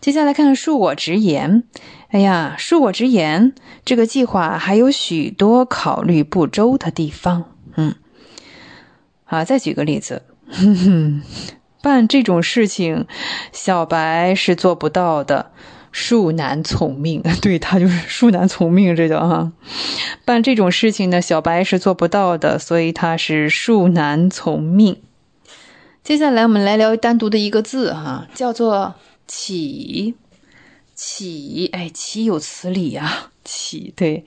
接下来看看恕我直言，哎呀，恕我直言，这个计划还有许多考虑不周的地方。嗯，好，再举个例子，哼哼，办这种事情，小白是做不到的。恕难从命，对他就是恕难从命，这叫哈。办这种事情呢，小白是做不到的，所以他是恕难从命。接下来我们来聊单独的一个字哈，叫做“起”。起，哎，岂有此理啊，起，对，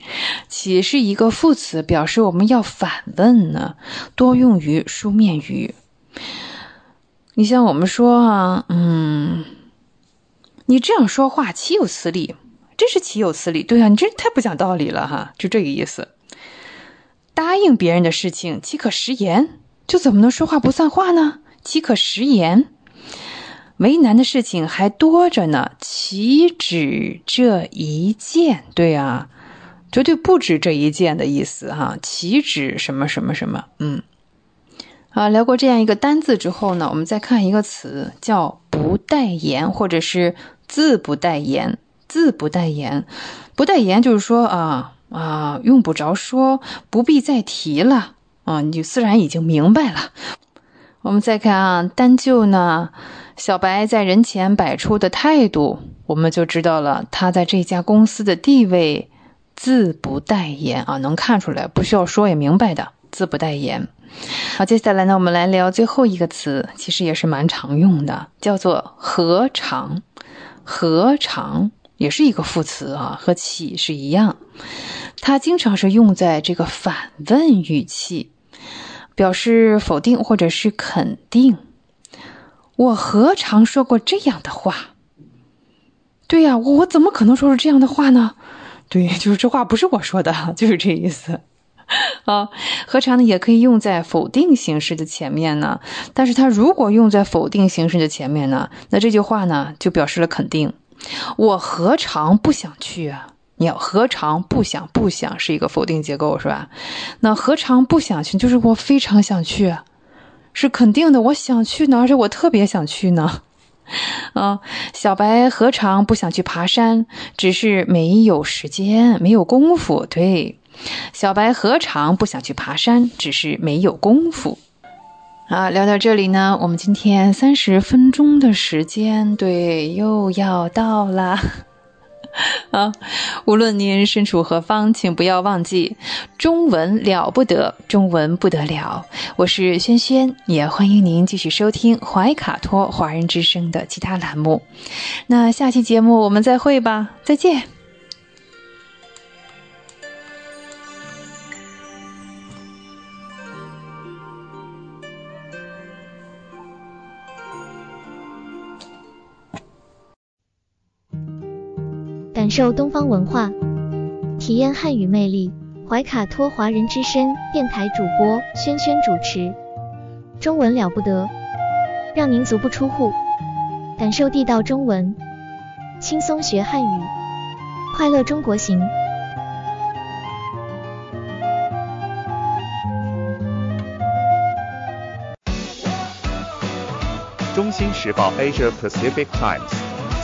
起是一个副词，表示我们要反问呢，多用于书面语。你像我们说啊，嗯。你这样说话岂有此理？真是岂有此理！对啊，你这太不讲道理了哈，就这个意思。答应别人的事情岂可食言？就怎么能说话不算话呢？岂可食言？为难的事情还多着呢，岂止这一件？对啊，绝对不止这一件的意思哈，岂止什么什么什么？嗯。啊，聊过这样一个单字之后呢，我们再看一个词，叫不代言，或者是。字不代言，字不代言，不代言就是说啊啊，用不着说，不必再提了啊，你就自然已经明白了。我们再看啊，单就呢，小白在人前摆出的态度，我们就知道了他在这家公司的地位。自不代言啊，能看出来，不需要说也明白的，自不代言。好，接下来呢，我们来聊最后一个词，其实也是蛮常用的，叫做何尝。何尝也是一个副词啊，和岂是一样，它经常是用在这个反问语气，表示否定或者是肯定。我何尝说过这样的话？对呀，我怎么可能说出这样的话呢？对，就是这话不是我说的，就是这意思。啊，何尝呢也可以用在否定形式的前面呢？但是它如果用在否定形式的前面呢，那这句话呢就表示了肯定。我何尝不想去啊？你要何尝不想？不想是一个否定结构是吧？那何尝不想去？就是我非常想去，是肯定的。我想去呢，而且我特别想去呢。啊，小白何尝不想去爬山？只是没有时间，没有功夫。对。小白何尝不想去爬山，只是没有功夫。啊，聊到这里呢，我们今天三十分钟的时间，对，又要到了。啊，无论您身处何方，请不要忘记，中文了不得，中文不得了。我是轩轩，也欢迎您继续收听怀卡托华人之声的其他栏目。那下期节目我们再会吧，再见。感受东方文化，体验汉语魅力。怀卡托华人之声电台主播轩轩主持，中文了不得，让您足不出户，感受地道中文，轻松学汉语，快乐中国行。中新时报 Asia Pacific Times。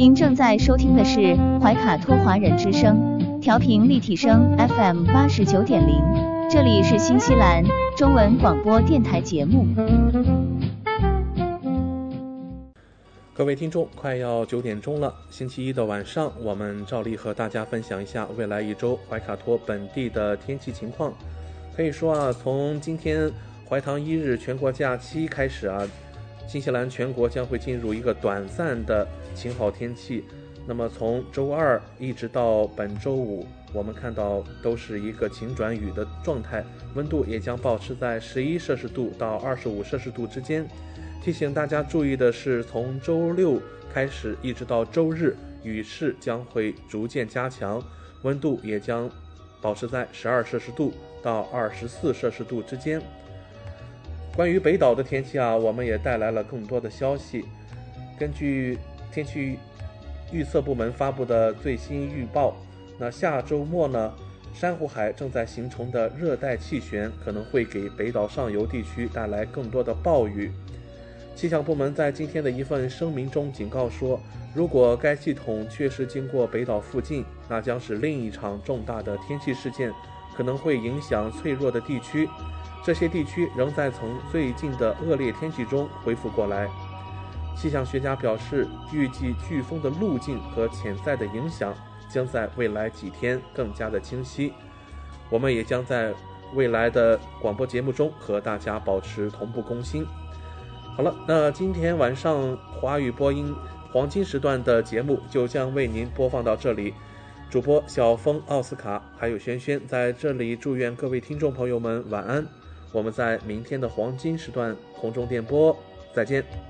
您正在收听的是怀卡托华人之声，调频立体声 FM 八十九点零，这里是新西兰中文广播电台节目。各位听众，快要九点钟了，星期一的晚上，我们照例和大家分享一下未来一周怀卡托本地的天气情况。可以说啊，从今天怀唐一日全国假期开始啊。新西兰全国将会进入一个短暂的晴好天气，那么从周二一直到本周五，我们看到都是一个晴转雨的状态，温度也将保持在十一摄氏度到二十五摄氏度之间。提醒大家注意的是，从周六开始一直到周日，雨势将会逐渐加强，温度也将保持在十二摄氏度到二十四摄氏度之间。关于北岛的天气啊，我们也带来了更多的消息。根据天气预测部门发布的最新预报，那下周末呢，珊瑚海正在形成的热带气旋可能会给北岛上游地区带来更多的暴雨。气象部门在今天的一份声明中警告说，如果该系统确实经过北岛附近，那将是另一场重大的天气事件，可能会影响脆弱的地区。这些地区仍在从最近的恶劣天气中恢复过来。气象学家表示，预计飓风的路径和潜在的影响将在未来几天更加的清晰。我们也将在未来的广播节目中和大家保持同步更新。好了，那今天晚上华语播音黄金时段的节目就将为您播放到这里。主播小峰、奥斯卡还有轩轩在这里祝愿各位听众朋友们晚安。我们在明天的黄金时段空中电波再见。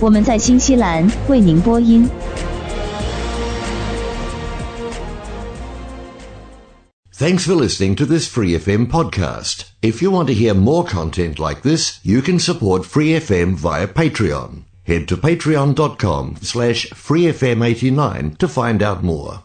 我们在新西兰为您播音。Thanks for listening to this Free FM podcast. If you want to hear more content like this, you can support Free FM via Patreon. Head to patreon.com slash freefm89 to find out more.